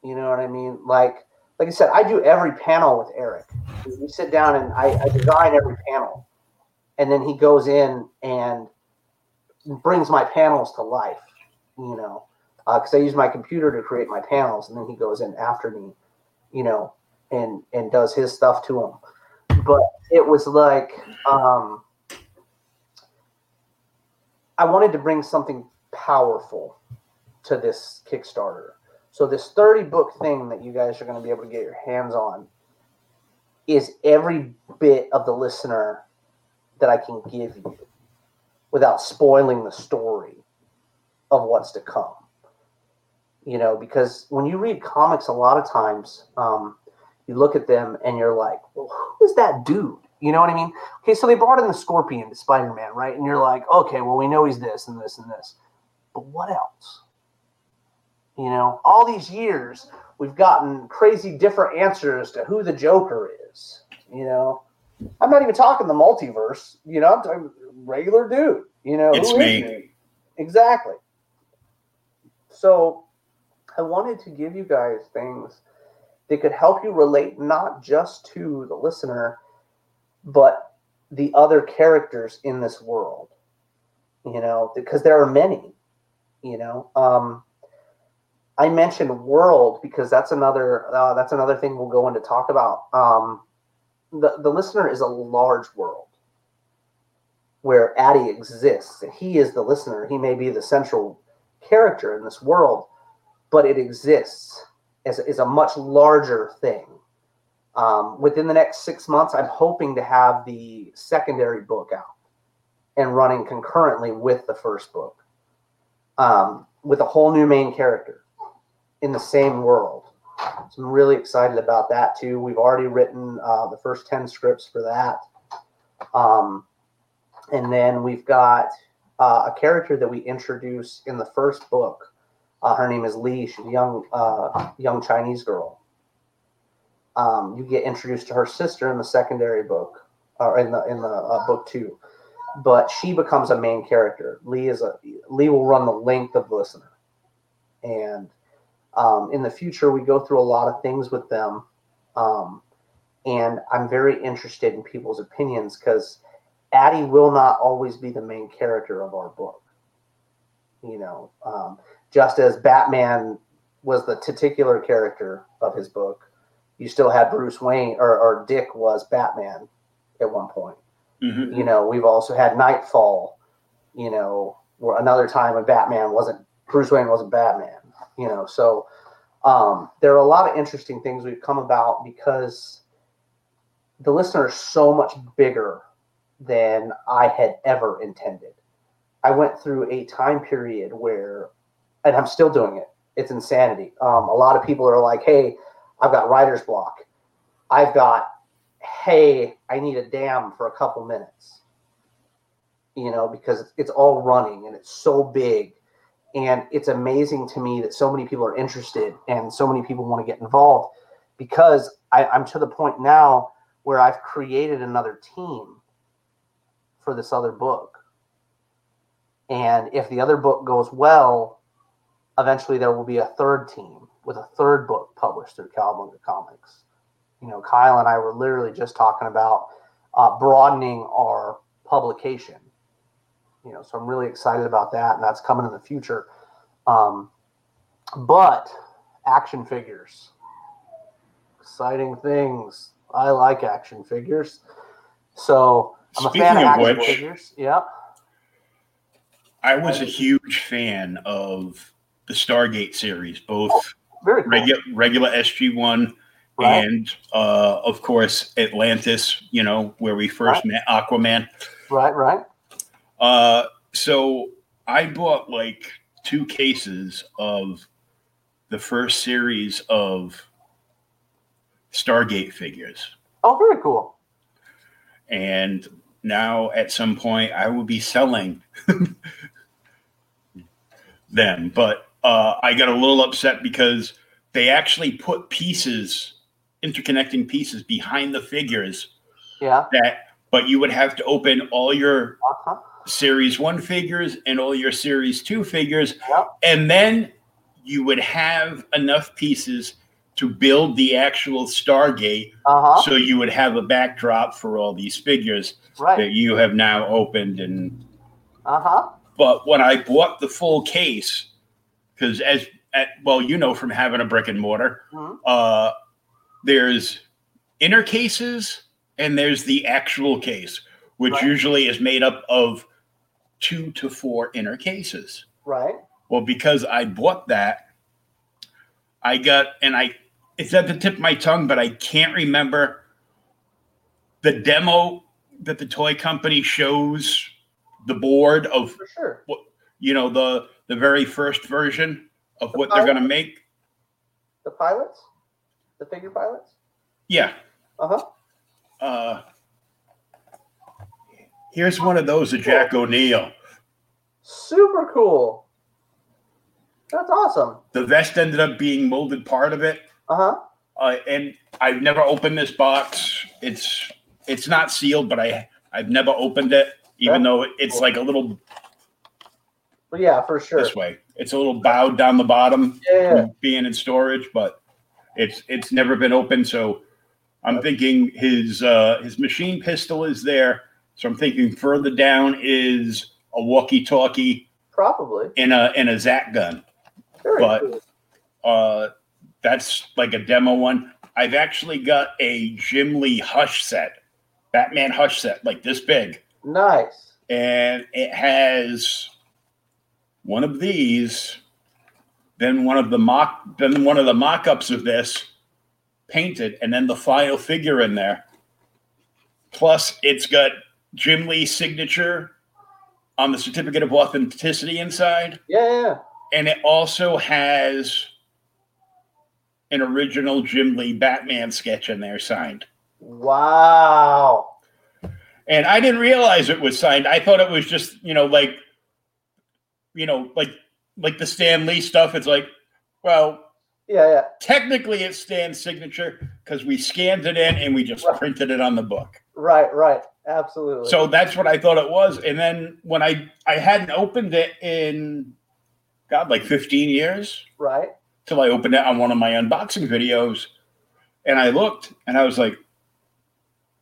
You know what I mean? Like like I said, I do every panel with Eric. We sit down and I, I design every panel, and then he goes in and brings my panels to life. You know, because uh, I use my computer to create my panels, and then he goes in after me, you know, and and does his stuff to them. But it was like um, I wanted to bring something powerful to this Kickstarter. So this 30 book thing that you guys are going to be able to get your hands on is every bit of the listener that I can give you without spoiling the story of what's to come you know, because when you read comics, a lot of times um, you look at them and you're like, well, who is that dude? You know what I mean? Okay, so they brought in the Scorpion to Spider Man, right? And you're like, okay, well, we know he's this and this and this. But what else? You know, all these years, we've gotten crazy different answers to who the Joker is. You know, I'm not even talking the multiverse. You know, I'm talking regular dude. You know, it's me. Exactly. So I wanted to give you guys things that could help you relate not just to the listener, but the other characters in this world. You know, because there are many. You know, um, I mentioned world because that's another uh, that's another thing we'll go into talk about. Um, the the listener is a large world where Addy exists. He is the listener. He may be the central character in this world, but it exists as, as a much larger thing. Um, within the next six months, I'm hoping to have the secondary book out and running concurrently with the first book um, with a whole new main character in the same world. So I'm really excited about that too. We've already written uh, the first 10 scripts for that. Um, and then we've got uh, a character that we introduce in the first book uh, her name is Lee. She's a young, uh, young Chinese girl. Um, you get introduced to her sister in the secondary book, or in the in the uh, book two, but she becomes a main character. Lee is a Lee will run the length of the listener, and um, in the future we go through a lot of things with them, um, and I'm very interested in people's opinions because Addie will not always be the main character of our book. You know, um, just as Batman was the titular character of his book, you still had Bruce Wayne or, or Dick was Batman at one point. Mm-hmm. You know, we've also had Knightfall, you know, where another time when Batman wasn't Bruce Wayne wasn't Batman, you know. So um, there are a lot of interesting things we've come about because the listener is so much bigger than I had ever intended. I went through a time period where, and I'm still doing it. It's insanity. Um, a lot of people are like, "Hey, I've got writer's block. I've got, hey, I need a dam for a couple minutes." You know, because it's, all running and it's so big, and it's amazing to me that so many people are interested and so many people want to get involved because I, I'm to the point now where I've created another team for this other book. And if the other book goes well, eventually there will be a third team with a third book published through Cowabunga Comics. You know, Kyle and I were literally just talking about uh, broadening our publication. You know, so I'm really excited about that, and that's coming in the future. Um, but action figures, exciting things. I like action figures. So I'm Speaking a fan of, of action which- figures. Yeah. I was a huge fan of the Stargate series, both Very cool. regular regular SG One Right. and uh, of course Atlantis. You know where we first Right. met Aquaman. Right, right. Uh, so I bought like two cases of the first series of Stargate figures. Oh, very cool. and now at some point I will be selling <laughs> them. But uh, I got a little upset because they actually put pieces, interconnecting pieces behind the figures Yeah. that, but you would have to open all your Uh-huh. series one figures and all your series two figures, and then you would have enough pieces to build the actual Stargate Uh-huh. so you would have a backdrop for all these figures Right. that you have now opened and Uh-huh. but when I bought the full case, because as at, well, you know from having a brick and mortar, Mhm. uh, there's inner cases and there's the actual case, which Right. usually is made up of two to four inner cases. Right. Well, because I bought that, I got and I it's at the tip of my tongue, but I can't remember the demo that the toy company shows the board of For sure. you know the the very first version of The what they're going to make. The pilots? The figure pilots? Yeah. Uh-huh. Uh, here's one of those of Jack O'Neill. Super cool. That's awesome. The vest ended up being molded part of it. Uh-huh. uh, and I've never opened this box. It's it's not sealed, but I I've never opened it, even though it's like a little But yeah, for sure. this way. It's a little bowed down the bottom, Yeah, being in storage, but it's it's never been open. So I'm thinking his uh, his machine pistol is there. So I'm thinking further down is a walkie-talkie Probably. and a and a Zat gun. Very But- cool. Uh, that's like a demo one. I've actually got a Jim Lee Hush set, Batman Hush set, like this big, Nice. and it has one of these, then one of the mock, then one of the mock-ups of this painted, and then the final figure in there. Plus, it's got Jim Lee's signature on the certificate of authenticity inside Yeah, and it also has an original Jim Lee Batman sketch in there signed. Wow. And I didn't realize it was signed. I thought it was just, you know, like, you know, like like the Stan Lee stuff. It's like, well, Yeah, yeah. technically it's Stan's signature because we scanned it in and we just Right. printed it on the book. Right, right. Absolutely. So that's what I thought it was. And then when I I hadn't opened it in God, like 15 years. right. till I opened it on one of my unboxing videos. And I looked and I was like,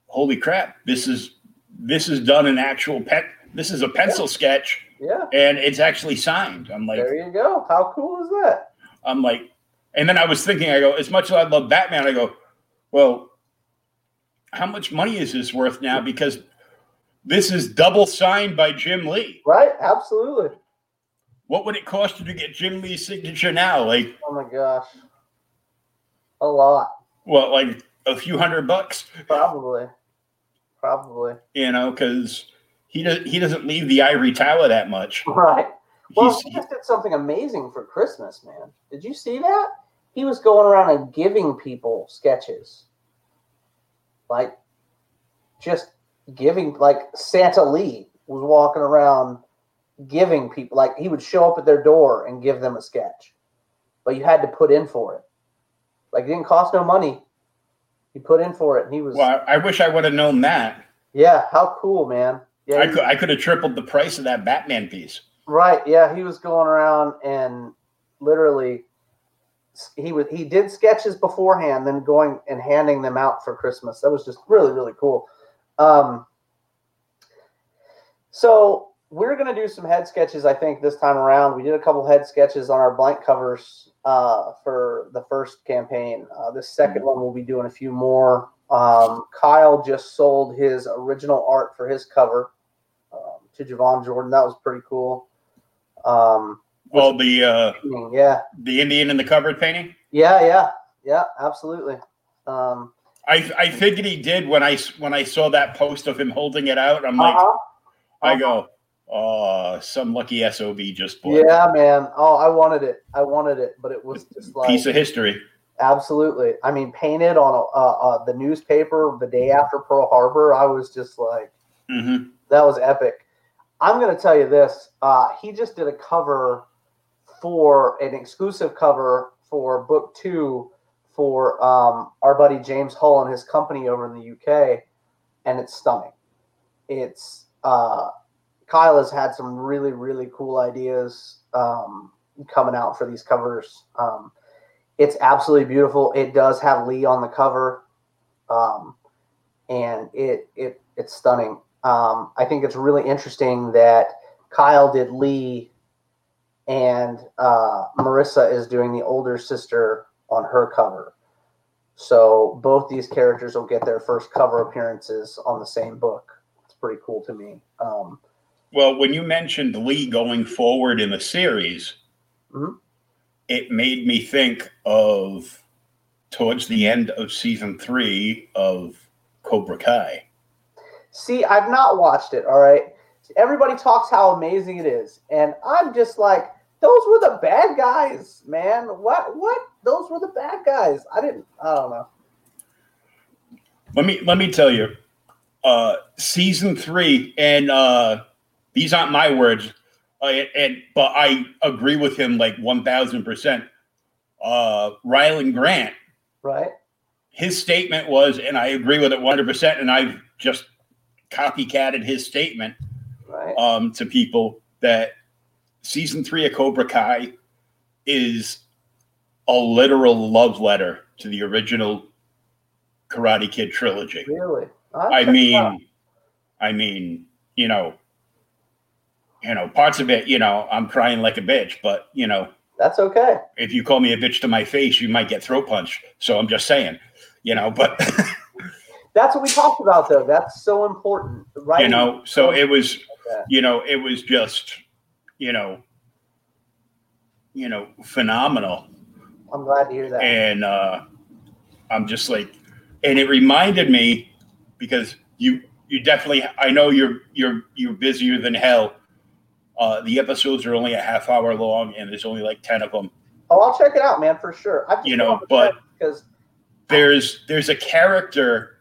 holy crap, this is this is done in actual pet this is a pencil sketch Yeah. and it's actually signed. I'm like There you go. How cool is that? I'm like and then I was thinking, I go, as much as I love Batman, I go, well, how much money is this worth now? Because this is double signed by Jim Lee. Right? Absolutely. What would it cost you to get Jim Lee's signature now? Like Oh my gosh. A lot. Well, like a few hundred bucks, Probably. Probably. you know, because he does he doesn't leave the ivory tower that much. <laughs> Right. Well, He's- he just did something amazing for Christmas, man. Did you see that? He was going around and giving people sketches. Like, just giving, like, Santa Lee was walking around giving people, like, he would show up at their door and give them a sketch. But you had to put in for it. Like, it didn't cost no money. You put in for it, and he was, well, I, I wish I would have known that. yeah, how cool, man. Yeah, I could I could have tripled the price of that Batman piece. Right. Yeah, he was going around and literally he was he did sketches beforehand, then going and handing them out for Christmas. That was just really really cool. Um, so we're gonna do some head sketches. I think this time around we did a couple head sketches on our blank covers uh, for the first campaign. Uh, this 2nd one we'll be doing a few more. Um, Kyle just sold his original art for his cover to Javon Jordan. That was pretty cool. Um, Well, the uh, yeah, the Indian in the cupboard painting. yeah, yeah, yeah, absolutely. Um, I I figured he did when I when I saw that post of him holding it out. I'm like, uh-huh. I go, oh, some lucky sob just bought Yeah, man. Oh, I wanted it. I wanted it, but it was just like piece of history. absolutely. I mean, painted on a, uh, uh, the newspaper the day after Pearl Harbor. I was just like, hmm that was epic. I'm going to tell you this. Uh, he just did a cover for an exclusive cover for book two for um, our buddy James Hull and his company over in the UK, and it's stunning. It's uh, Kyle has had some really really cool ideas um, coming out for these covers. Um, it's absolutely beautiful. It does have Lee on the cover, um, and it it it's stunning. Um, I think it's really interesting that Kyle did Lee, and uh, Marissa is doing the older sister on her cover. So both these characters will get their first cover appearances on the same book. It's pretty cool to me. Um, Well, when you mentioned Lee going forward in the series, Mhm. it made me think of towards the end of season three of Cobra Kai. See, I've not watched it. All right. Everybody talks how amazing it is, and I'm just like, those were the bad guys, man. What? What? Those were the bad guys. I didn't. I don't know. Let me let me tell you, uh, season three, and uh, these aren't my words, uh, and but I agree with him like one thousand percent. Uh, Rylan Grant, Right? his statement was, and I agree with it one hundred percent, and I've just copycatted his statement Right. um, to people that season three of Cobra Kai is a literal love letter to the original Karate Kid trilogy. Really? I it mean, I mean, you know, you know, parts of it, you know, I'm crying like a bitch, but you know, that's okay. if you call me a bitch to my face, you might get throat punched. So I'm just saying, you know, but <laughs> That's what we talked about, though. That's so important, right? you know, so it was, that. you know, it was just, you know, you know, phenomenal. I'm glad to hear that. and uh, I'm just like, and it reminded me because you you definitely I know you're you're you're busier than hell. Uh, the episodes are only a half hour long, and there's only like ten of them. oh, I'll check it out, man, for sure. I've You know, but- because There's there's a character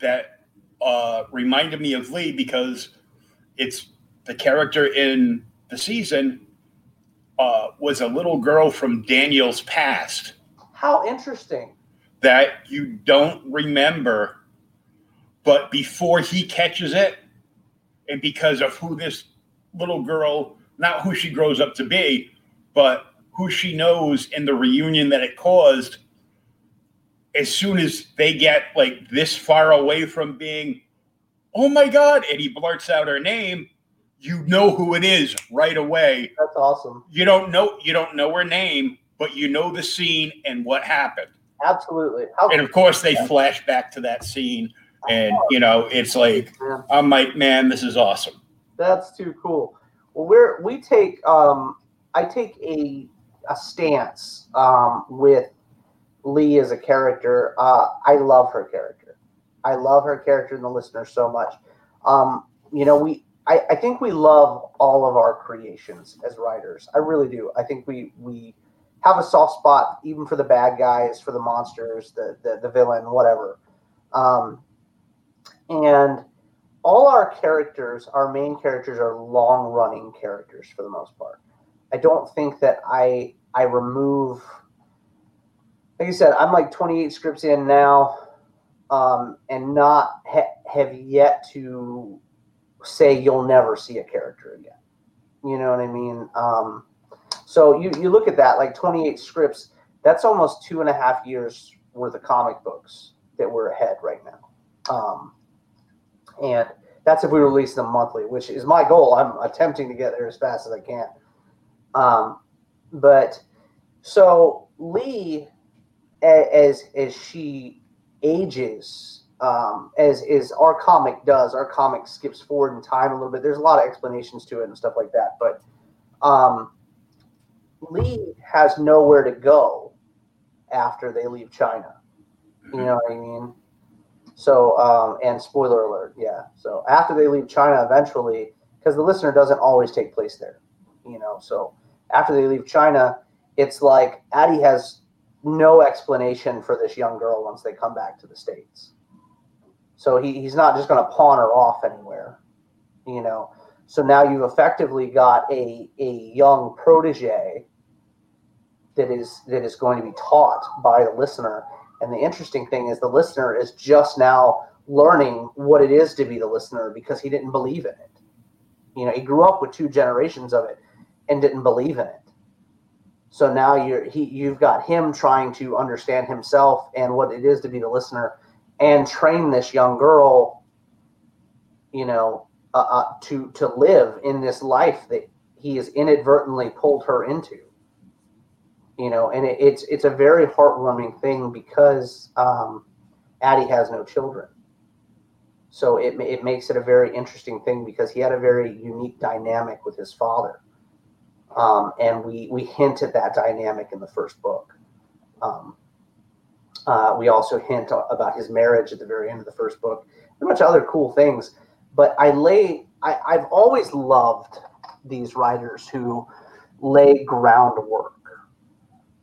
that uh, reminded me of Lee because it's the character in the season uh, was a little girl from Daniel's past. how interesting. that you don't remember, but before he catches it, and because of who this little girl, not who she grows up to be, but who she knows in the reunion that it caused, as soon as they get like this far away from being, oh my God, and he blurts out her name, you know who it is right away. That's awesome. You don't know you don't know her name, but you know the scene and what happened Absolutely. How and of course they flash back to that scene and you know it's like man. i'm like man this is awesome That's too cool. Well, we're we take um, I take a a stance um, with Lee as a character. Uh, I love her character. I love her character and the listener so much. Um, you know, we I, I think we love all of our creations as writers. I really do. I think we we have a soft spot even for the bad guys, for the monsters, the the, the villain, whatever. Um, and all our characters, our main characters, are long running characters for the most part. I don't think that I I remove. Like I said, I'm like 28 scripts in now, um, and not ha- have yet to say you'll never see a character again. You know what I mean? Um, so you you look at that like 28 scripts. That's almost two and a half years worth of comic books that we're ahead right now. Um, and that's if we release them monthly, which is my goal. I'm attempting to get there as fast as I can. Um, but so Lee, as as she ages, um, as as our comic does, our comic skips forward in time a little bit. There's a lot of explanations to it and stuff like that. But um, Lee has nowhere to go after they leave China. You know what I mean? So, um, and spoiler alert, yeah. So after they leave China, eventually, because the listener doesn't always take place there, you know. So after they leave China, it's like Addie has no explanation for this young girl once they come back to the states. So he, he's not just going to pawn her off anywhere, you know. So now you've effectively got a a young protege that is that is going to be taught by the listener and the interesting thing is the listener is just now learning what it is to be the listener because he didn't believe in it. You know, he grew up with two generations of it and didn't believe in it. So now you're he you've got him trying to understand himself and what it is to be the listener and train this young girl, you know, uh, uh, to to live in this life that he has inadvertently pulled her into. You know, and it, it's it's a very heartwarming thing because um, Addie has no children, so it it makes it a very interesting thing because he had a very unique dynamic with his father, um, and we we hint at that dynamic in the first book. Um, uh, we also hint about his marriage at the very end of the first book, and a bunch of other cool things. But I lay I, I've always loved these writers who lay groundwork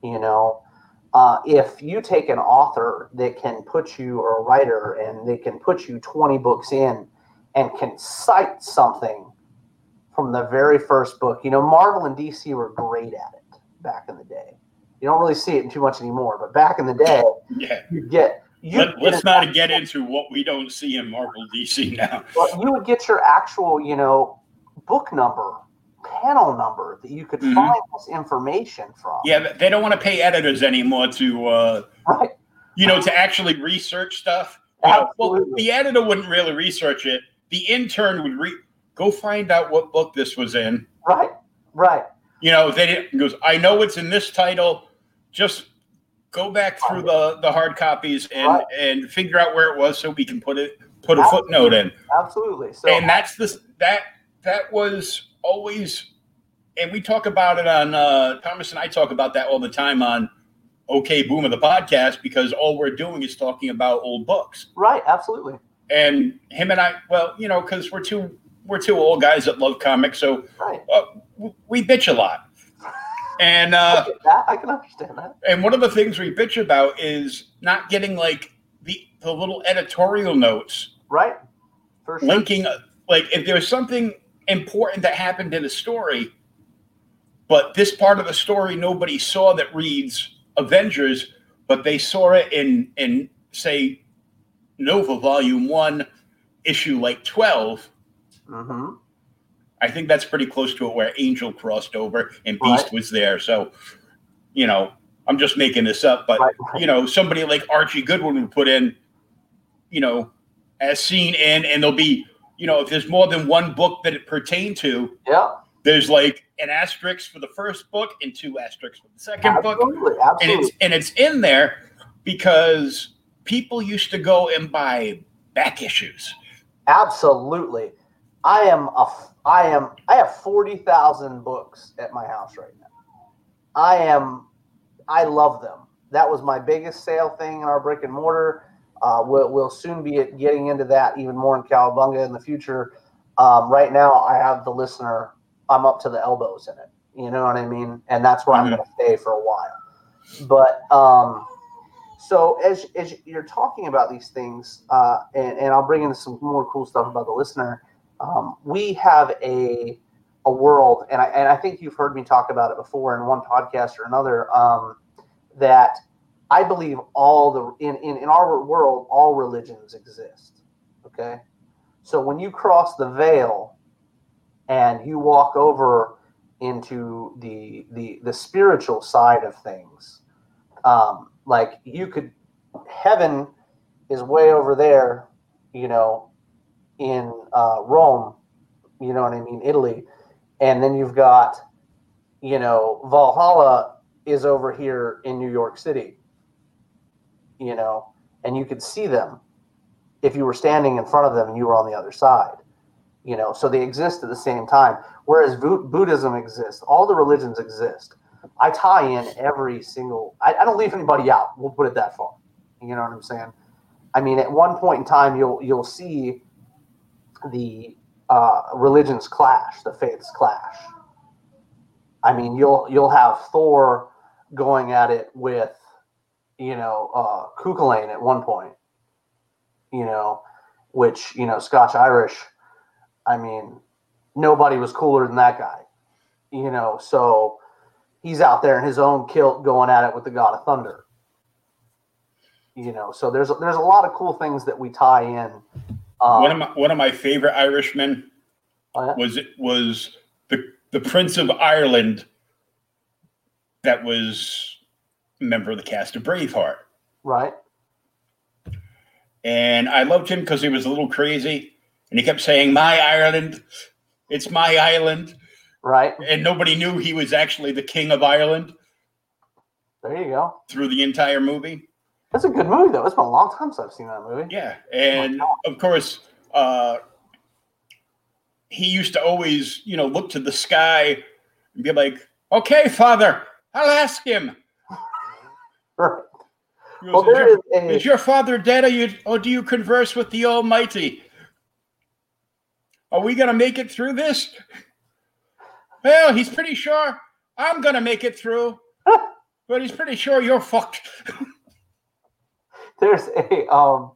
you know, uh, if you take an author that can put you, or a writer, and they can put you 20 books in and can cite something from the very first book, you know, Marvel and DC were great at it back in the day. You don't really see it too much anymore, but back in the day, yeah. you get. You Let, us not get into what we don't see in Marvel DC now. Well, you would get your actual, you know, book number panel number that you could mm-hmm. find this information from. Yeah, they don't want to pay editors anymore to, uh, right. you know, to actually research stuff. Know, well, the editor wouldn't really research it. The intern would re- go find out what book this was in. Right, right. You know, they didn't goes. I know it's in this title. Just go back through the the hard copies and right. and figure out where it was so we can put it put a Absolutely. footnote in. Absolutely. So, and that's the that that was always, and we talk about it on uh, Thomas and I talk about that all the time on OK boom of the podcast because all we're doing is talking about old books. Right, absolutely. And him and I, well, you know, because we're two we're two old guys that love comics, so right. uh, we bitch a lot. And uh, I, I can understand that. And one of the things we bitch about is not getting like the the little editorial notes, right? For sure. Linking, like if there's something important that happened in a story, but this part of the story nobody saw that reads Avengers, but they saw it in in say Nova Volume One, issue like 12 mm-hmm. I think that's pretty close to it where Angel crossed over and Beast right. was there. So, you know, I'm just making this up, but right. you know, somebody like Archie Goodwin would put in, you know, as seen in, and there'll be you know, if there's more than one book that it pertained to, yeah, there's like an asterisk for the first book and two asterisks for the second absolutely, book. Absolutely. And it's and it's in there because people used to go and buy back issues. Absolutely. I am a I am I have 40,000 books at my house right now. I am I love them. that was my biggest sale thing in our brick and mortar. Uh, we'll, we'll soon be getting into that even more in Cowabunga in the future. Um, right now, I have the listener. I'm up to the elbows in it. You know what I mean? And that's where I'm Mhm. going to stay for a while. But um, so as as you're talking about these things, uh, and, and I'll bring in some more cool stuff about the listener. Um, we have a a world, and I and I think you've heard me talk about it before in one podcast or another. Um, that I believe all the in, in in our world, all religions exist. Okay, so when you cross the veil and you walk over into the the the spiritual side of things, um, like you could heaven is way over there, you know, in uh, Rome, you know what I mean, Italy, and then you've got, you know, Valhalla is over here in New York City, you know, and you could see them if you were standing in front of them and you were on the other side, you know, so they exist at the same time. Whereas Bu- Buddhism exists, all the religions exist. I tie in every single. I, I don't leave anybody out. We'll put it that far. You know what I'm saying? I mean, at one point in time, you'll you'll see the uh, religions clash, the faiths clash. I mean, you'll you'll have Thor going at it with, you know, uh, at one point. You know, which you know, Scotch Irish. I mean, nobody was cooler than that guy. You know, so he's out there in his own kilt going at it with the God of Thunder. You know, so there's there's a lot of cool things that we tie in. Um, one of my one of my favorite Irishmen yeah? was was the the Prince of Ireland that was a member of the cast of Braveheart. right, And I loved him because he was a little crazy and he kept saying, My Ireland, it's my island. right. And nobody knew he was actually the king of Ireland There you go. through the entire movie. That's a good movie, though. It's been a long time since I've seen that movie. Yeah. And of course, uh, he used to always, you know, look to the sky and be like, Okay, father, I'll ask him. <laughs> Right. He Well, goes, there is, is your, a is your father dead or, you, or do you converse with the Almighty? Are we going to make it through this? Well, he's pretty sure I'm going to make it through, <laughs> but he's pretty sure you're fucked. <laughs> there's a um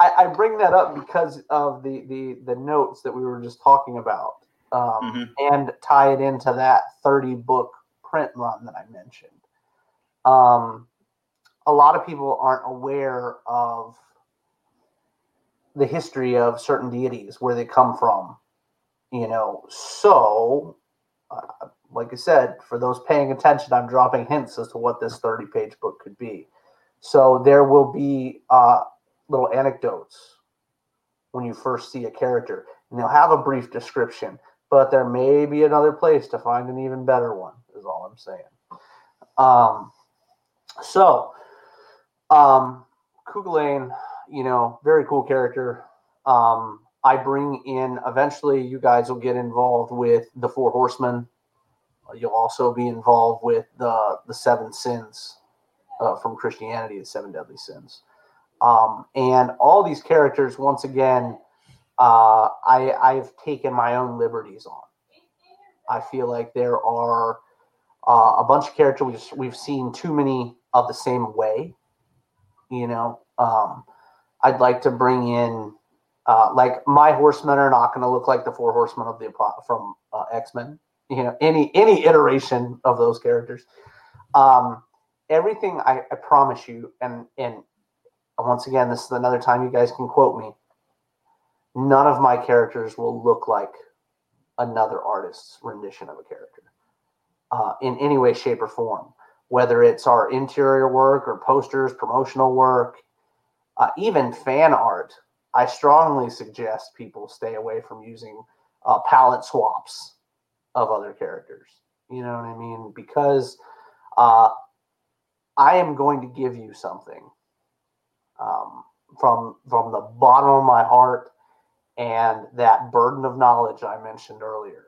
I, I bring that up because of the the the notes that we were just talking about um Mhm. and tie it into that 30 book print run that i mentioned. Um a lot of people aren't aware of the history of certain deities where they come from you know? So uh, like i said for those paying attention i'm dropping hints as to what this 30 page book could be so there will be uh, little anecdotes when you first see a character, and they'll have a brief description, but there may be another place to find an even better one. Is all I'm saying. Um, so, um, you know, very cool character. Um, I bring in eventually. You guys will get involved with the Four Horsemen. You'll also be involved with the the Seven Sins uh, from Christianity, the seven deadly sins. Um, and all these characters, once again, uh, I, I've taken my own liberties on. I feel like there are uh, a bunch of characters we've, we've seen too many of the same way. You know, um, I'd like to bring in, uh, like my horsemen are not going to look like the four horsemen of the from uh, X Men. You know, any any iteration of those characters. Um, everything I, I promise you, and and once again, this is another time you guys can quote me. None of my characters will look like another artist's rendition of a character uh, in any way, shape, or form. Whether it's our interior work or posters, promotional work, uh, even fan art, I strongly suggest people stay away from using uh, palette swaps of other characters. You know what I mean? Because uh, I am going to give you something um, from from the bottom of my heart and that burden of knowledge I mentioned earlier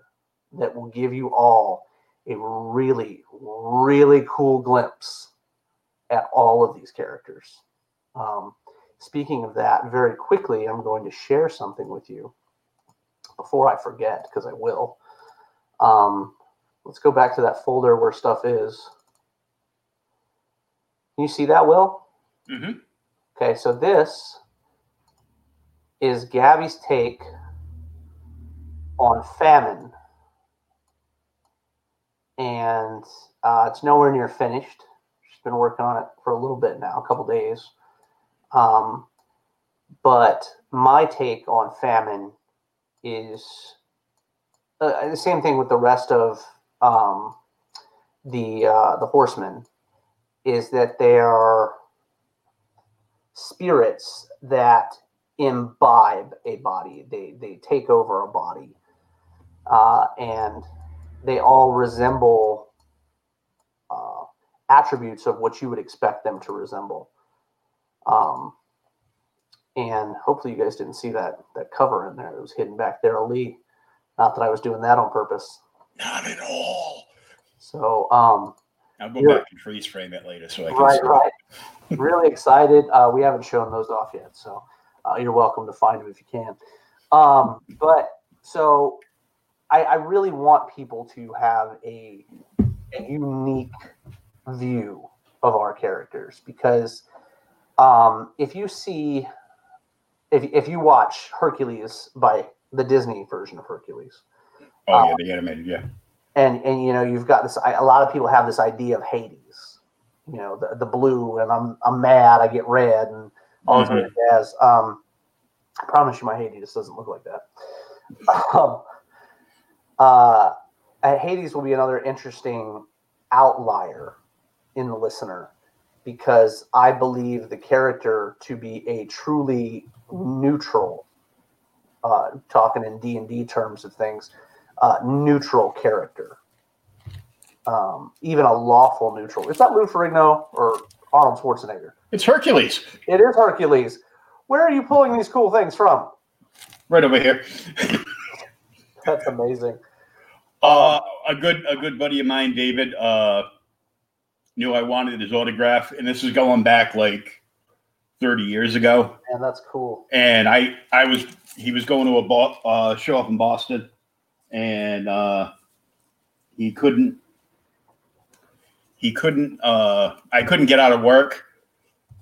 that will give you all a really really cool glimpse at all of these characters. Um, speaking of that, very quickly, I'm going to share something with you before I forget, because I will. Um, let's go back to that folder where stuff is. Can you see that, Will? Mhm. Okay, so this is Gabby's take on famine. And uh, it's nowhere near finished. She's been working on it for a little bit now, a couple days. Um, but my take on famine is uh, the same thing with the rest of um, the uh, the horsemen is that they are spirits that imbibe a body. They they take over a body, uh, and they all resemble uh, attributes of what you would expect them to resemble. Um, and hopefully, you guys didn't see that that cover in there. It was hidden back there, Lee. Not that I was doing that on purpose. Not at all. So, um, I'll go back and freeze frame it later so I can right, right. really excited. Uh, we haven't shown those off yet, so uh, you're welcome to find them if you can. Um, but so I, I really want people to have a, a unique view of our characters because um, if you see, if, if you watch Hercules by the Disney version of Hercules, Oh yeah, the animated, yeah. And and you know you've got this I- a lot of people have this idea of hades you know the, the blue and i'm i'm mad i get red and all this other jazz. Um i promise you my hades doesn't look like that. <laughs> Um, uh uh, hades will be another interesting outlier in the listener because i believe the character to be a truly neutral uh talking in d&d terms of things uh, neutral character. Um, even a lawful neutral. Is that Lou Ferrigno or Arnold Schwarzenegger? It's Hercules, It is Hercules. Where are you pulling these cool things from? right over here. <laughs> That's amazing. Uh, a good a good buddy of mine, David, uh, knew I wanted his autograph, and this is going back like thirty years ago. And that's cool. And I I was he was going to a bo- uh, show up in Boston, and uh, he couldn't he couldn't uh, I couldn't get out of work,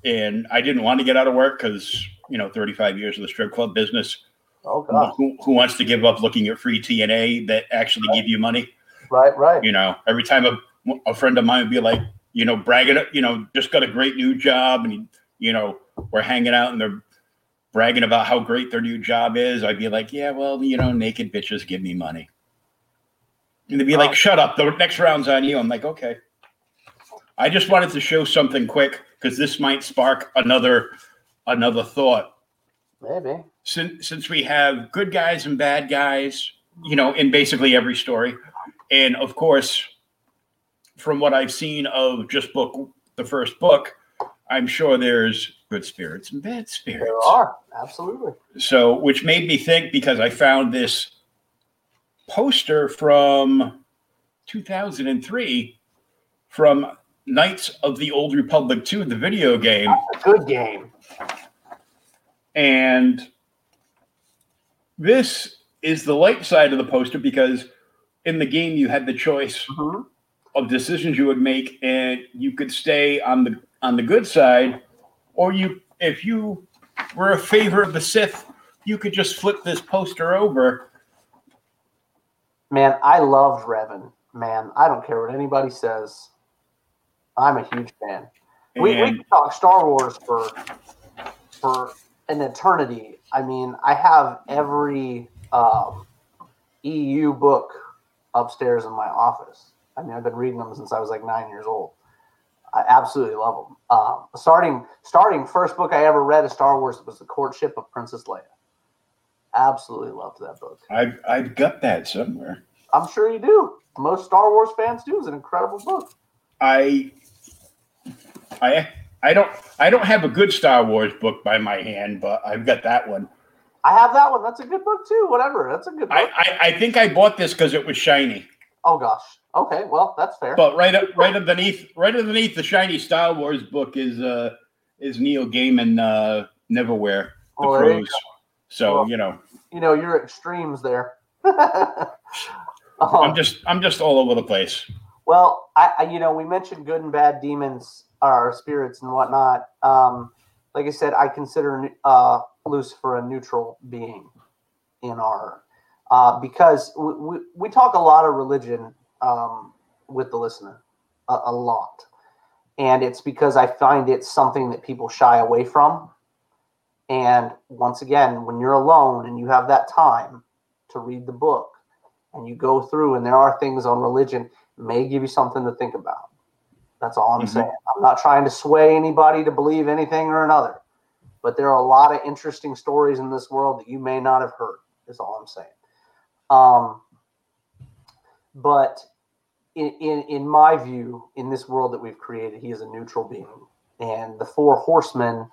and I didn't want to get out of work because you know thirty five years of the strip club business. Oh god. Who, who wants to give up looking at free TNA that actually give you money? Right, right. You know, every time a, a friend of mine would be like, you know, bragging, you know, just got a great new job, and you know, we're hanging out and they're bragging about how great their new job is. I'd be like, yeah, well, you know, naked bitches give me money, and they'd be like, shut up, the next round's on you. I'm like, okay. I just wanted to show something quick because this might spark another another thought Maybe. since since we have good guys and bad guys, you know, in basically every story, and of course, from what I've seen of just book the first book, I'm sure there's good spirits and bad spirits. There are. Absolutely. So, which made me think because I found this poster from 2003 from Knights of the Old Republic 2, the video game. Good game. And this is the light side of the poster because in the game you had the choice Mhm. of decisions you would make and you could stay on the on the good side or you if you were a favor of the Sith you could just flip this poster over Man, I loved Revan. Man, I don't care what anybody says. I'm a huge fan. We, we could talk Star Wars for for an eternity. I mean, I have every um, EU book upstairs in my office. I mean, I've been reading them since I was like nine years old. I absolutely love them. Um, starting starting first book I ever read of Star Wars was The Courtship of Princess Leia. Absolutely loved that book. I've I've got that somewhere. I'm sure you do. Most Star Wars fans do. It's an incredible book. I I I don't I don't have a good Star Wars book by my hand, but I've got that one. I have that one. That's a good book too. Whatever. That's a good book. I, I, I think I bought this because it was shiny. oh gosh, Okay, well, that's fair. But right up, right underneath, right underneath the shiny Star Wars book is uh is Neil Gaiman uh Neverwhere the Well, there you prose. So Well, you know, you know, your extremes there. <laughs> I'm Um, just I'm just all over the place. Well, I, I you know we mentioned good and bad demons are spirits and whatnot. Um, like I said, I consider uh, Lucifer a neutral being in our uh, because we, we, we talk a lot of religion um, with the listener, a, a lot, and it's because I find it's something that people shy away from. And once again, when you're alone and you have that time to read the book, and you go through, and there are things on religion may give you something to think about. That's all I'm Mhm. saying. I'm not trying to sway anybody to believe anything or another, but there are a lot of interesting stories in this world that you may not have heard. Is all I'm saying. Um, but in, in in my view, in this world that we've created, he is a neutral being, and the four horsemen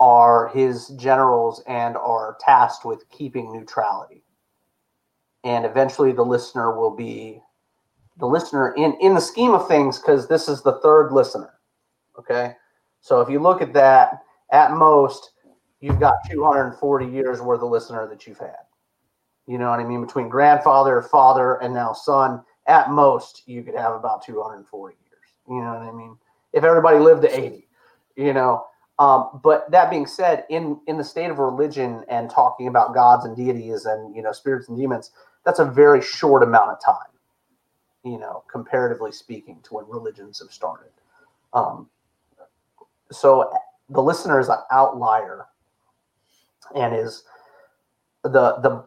are his generals and are tasked with keeping neutrality. And eventually, the listener will be the listener in in the scheme of things because this is the third listener okay? So if you look at that at most you've got 240 years worth of listener that you've had. You know what i mean? Between grandfather father and now son at most you could have about 240 years you know what i mean if everybody lived to 80 you know um, but that being said in in the state of religion and talking about gods and deities and you know spirits and demons that's a very short amount of time you know, comparatively speaking, to when religions have started. Um, so the listener is an outlier, and is the the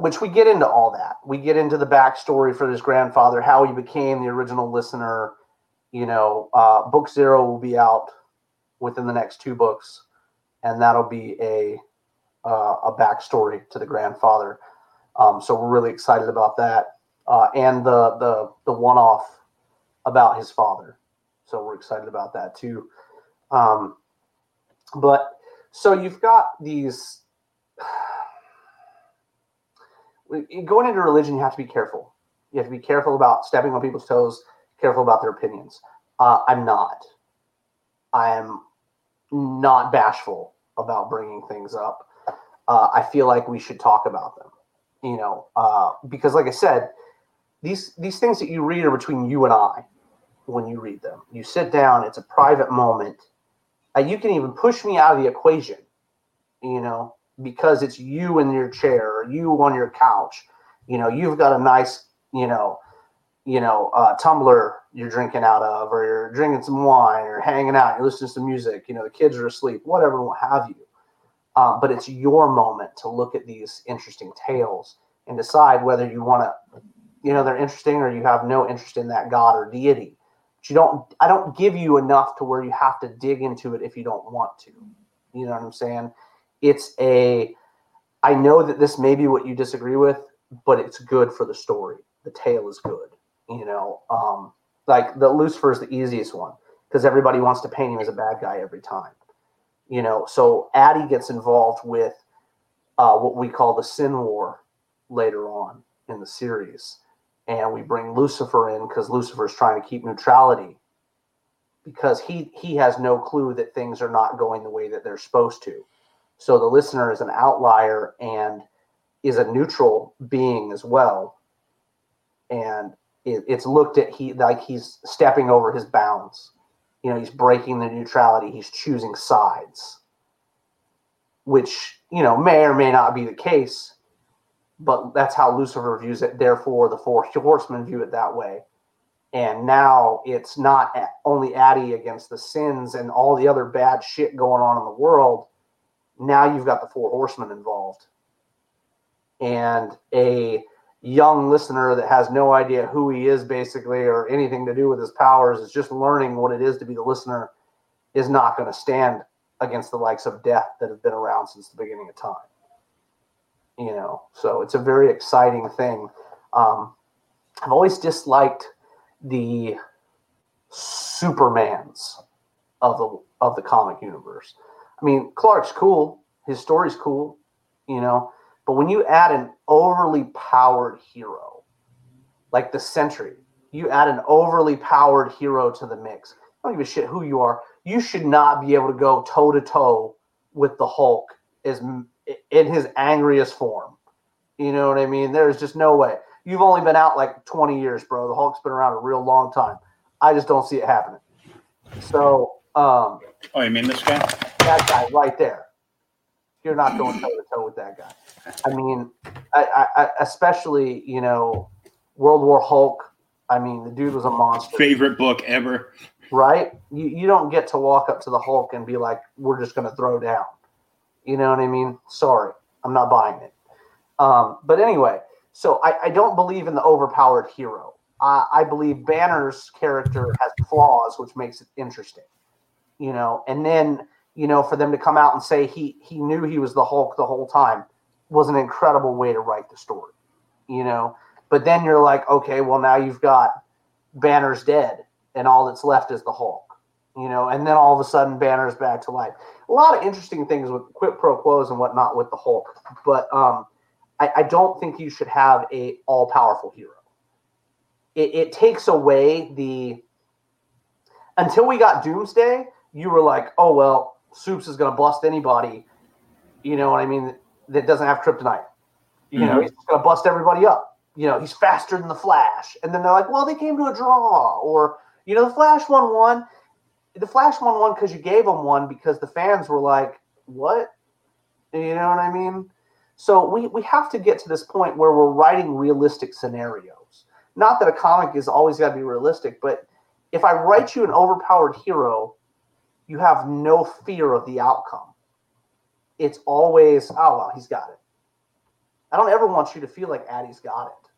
which we get into all that. We get into the backstory for his grandfather, how he became the original listener. You know, uh, book zero will be out within the next two books, and that'll be a uh, a backstory to the grandfather. Um, so we're really excited about that uh, and the the the one off about his father. So we're excited about that too. Um, but so you've got these going into religion. You have to be careful. You have to be careful about stepping on people's toes. Careful about their opinions. Uh, I'm not. I am not bashful about bringing things up. Uh, I feel like we should talk about them. You know, uh, because like I said, these these things that you read are between you and I when you read them. You sit down, it's a private moment. Uh, you can even push me out of the equation, you know, because it's you in your chair or you on your couch. You know, you've got a nice, you know, you know, uh, tumbler you're drinking out of, or you're drinking some wine, or hanging out, you're listening to some music. You know, the kids are asleep, whatever, what have you. Uh, but it's your moment to look at these interesting tales and decide whether you want to you know they're interesting or you have no interest in that god or deity but you don't i don't give you enough to where you have to dig into it if you don't want to you know what i'm saying it's a i know that this may be what you disagree with but it's good for the story the tale is good you know um like the lucifer is the easiest one because everybody wants to paint him as a bad guy every time you know so addie gets involved with uh, what we call the sin war later on in the series and we bring Lucifer in because Lucifer is trying to keep neutrality because he he has no clue that things are not going the way that they're supposed to. So the listener is an outlier and is a neutral being as well, and it, it's looked at he like he's stepping over his bounds. You know, he's breaking the neutrality. He's choosing sides, which you know may or may not be the case but that's how Lucifer views it. Therefore, the four horsemen view it that way. And now it's not only Addie against the sins and all the other bad shit going on in the world. Now you've got the four horsemen involved. And a young listener that has no idea who he is, basically, or anything to do with his powers, is just learning what it is to be the listener, is not going to stand against the likes of death that have been around since the beginning of time. You know so it's a very exciting thing. Um, i've always disliked the supermans of the of the comic universe i mean clark's cool his story's cool you know but when you add an overly powered hero like the sentry you add an overly powered hero to the mix. I don't give a shit who you are. You should not be able to go toe to toe with the Hulk is in his angriest form. You know what I mean? There's just no way. You've only been out like 20 years, bro. The Hulk's been around a real long time. I just don't see it happening. So, um, oh, you mean this guy? That guy right there. You're not going toe to toe with that guy. I mean, I, I, especially you know, World War Hulk. I mean, the dude was a monster. Favorite book ever. Right? You you don't get to walk up to the Hulk and be like, "We're just going to throw down." You know what I mean? Sorry, I'm not buying it. Um, but anyway, so I, I don't believe in the overpowered hero. Uh, I believe Banner's character has flaws, which makes it interesting. You know, and then you know for them to come out and say he he knew he was the Hulk the whole time was an incredible way to write the story. You know, but then you're like, okay, well now you've got Banner's dead, and all that's left is the Hulk. You know, and then all of a sudden Banner's back to life. A lot of interesting things with quid pro quos and whatnot with the Hulk, but um, I, I don't think you should have a all powerful hero it, it takes away the until we got Doomsday, you were like, oh well, Soups is gonna bust anybody, you know what I mean, that doesn't have kryptonite. You mm-hmm. know, he's gonna bust everybody up. You know, he's faster than the Flash. And then they're like, well, they came to a draw, or you know, the Flash won one. The Flash won one because you gave him one because the fans were like, what? You know what I mean? So we, we have to get to this point where we're writing realistic scenarios. Not that a comic is always got to be realistic, but if I write you an overpowered hero, you have no fear of the outcome. It's always, oh, well, he's got it. I don't ever want you to feel like Addie's got it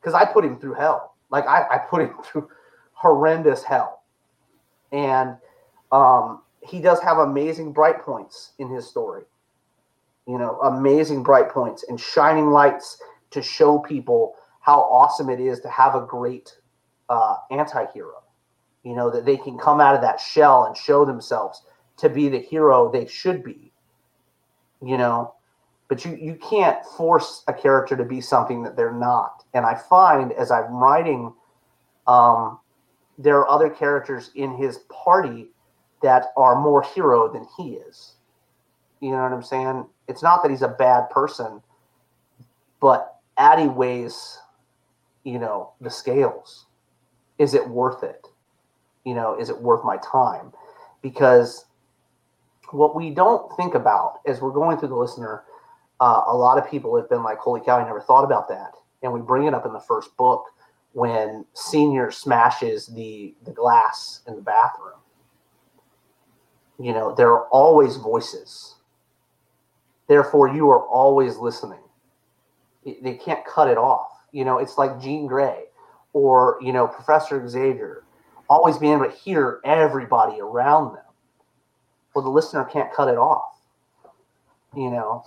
because I put him through hell. Like I, I put him <laughs> through horrendous hell. And um, he does have amazing bright points in his story. You know, amazing bright points and shining lights to show people how awesome it is to have a great uh, anti-hero you know that they can come out of that shell and show themselves to be the hero they should be you know? But you you can't force a character to be something that they're not. And i find as i'm writing um, there are other characters in his party that are more hero than he is. You know what i'm saying? It's not that he's a bad person but addie weighs you know the scales. Is it worth it you know is it worth my time? Because what we don't think about as we're going through the listener uh, a lot of people have been like holy cow i never thought about that. And we bring it up in the first book when senior smashes the the glass in the bathroom. You know there are always voices. Therefore you are always listening. They can't cut it off. You know, it's like Jean Grey or, you know, Professor Xavier, always being able to hear everybody around them. Well, the listener can't cut it off, you know.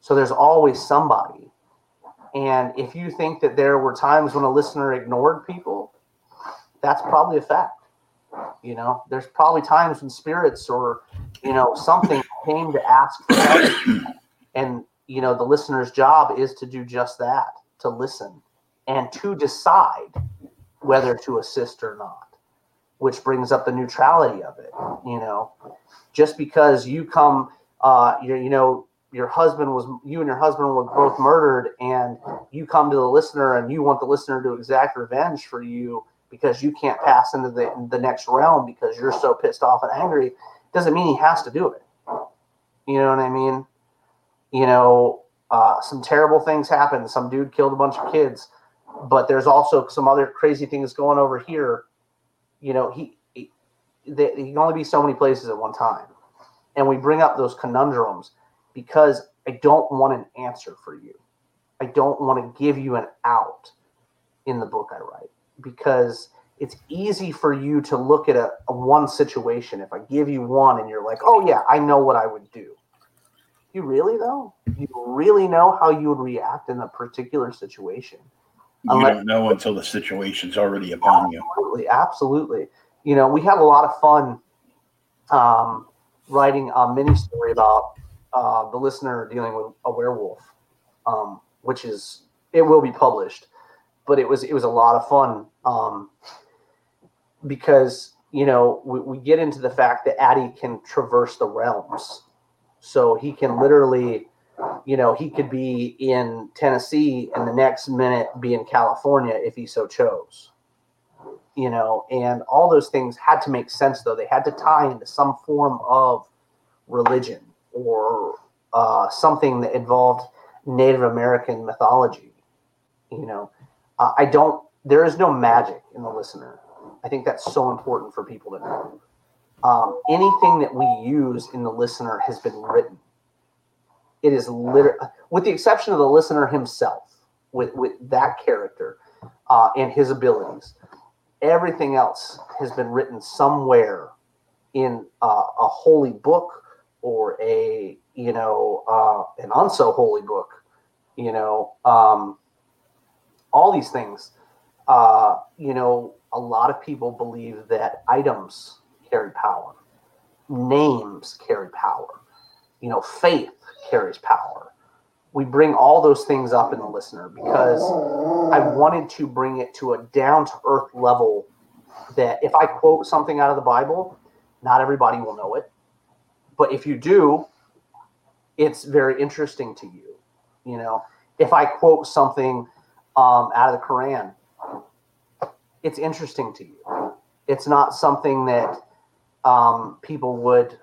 So there's always somebody. And if you think that there were times when a listener ignored people, that's probably a fact. You know, there's probably times when spirits or, you know, something <laughs> came to ask for help. And, you know, the listener's job is to do just that to listen and to decide whether to assist or not, which brings up the neutrality of it. You know, just because you come, uh, you, you know, your husband was, you and your husband were both murdered, and you come to the listener and you want the listener to exact revenge for you because you can't pass into the, the next realm because you're so pissed off and angry, doesn't mean he has to do it. You know what I mean? You know, uh, some terrible things happened. Some dude killed a bunch of kids, but there's also some other crazy things going over here. You know, he, he, he can only be so many places at one time, and we bring up those conundrums because I don't want an answer for you. I don't want to give you an out in the book I write because it's easy for you to look at a, a one situation. If I give you one and you're like, oh yeah, I know what I would do you really though? You really know how you would react in a particular situation? You Unless, don't know until the situation's already upon you. Absolutely, absolutely. You know, we had a lot of fun um, writing a mini story about uh, the listener dealing with a werewolf, um, which is it will be published. but it was it was a lot of fun um, because you know we, we get into the fact that Addy can traverse the realms, so he can literally, you know, he could be in Tennessee and the next minute be in California if he so chose. You know, and all those things had to make sense though. They had to tie into some form of religion or uh, something that involved Native American mythology. You know, uh, I don't. There is no magic in the listener. I think that's so important for people to know. Um, anything that we use in the listener has been written. It is literally, with the exception of the listener himself, with with that character uh, and his abilities. Everything else has been written somewhere in uh, a holy book or a you know uh, an unso holy book. You know, um, all these things. Uh, you know, a lot of people believe that items carry power, names carry power, you know, faith carries power. We bring all those things up in the listener because I wanted to bring it to a down to earth level that if I quote something out of the Bible, not everybody will know it. But if you do, it's very interesting to you. You know, if I quote something um, out of the Quran, it's interesting to you. It's not something that um, people would.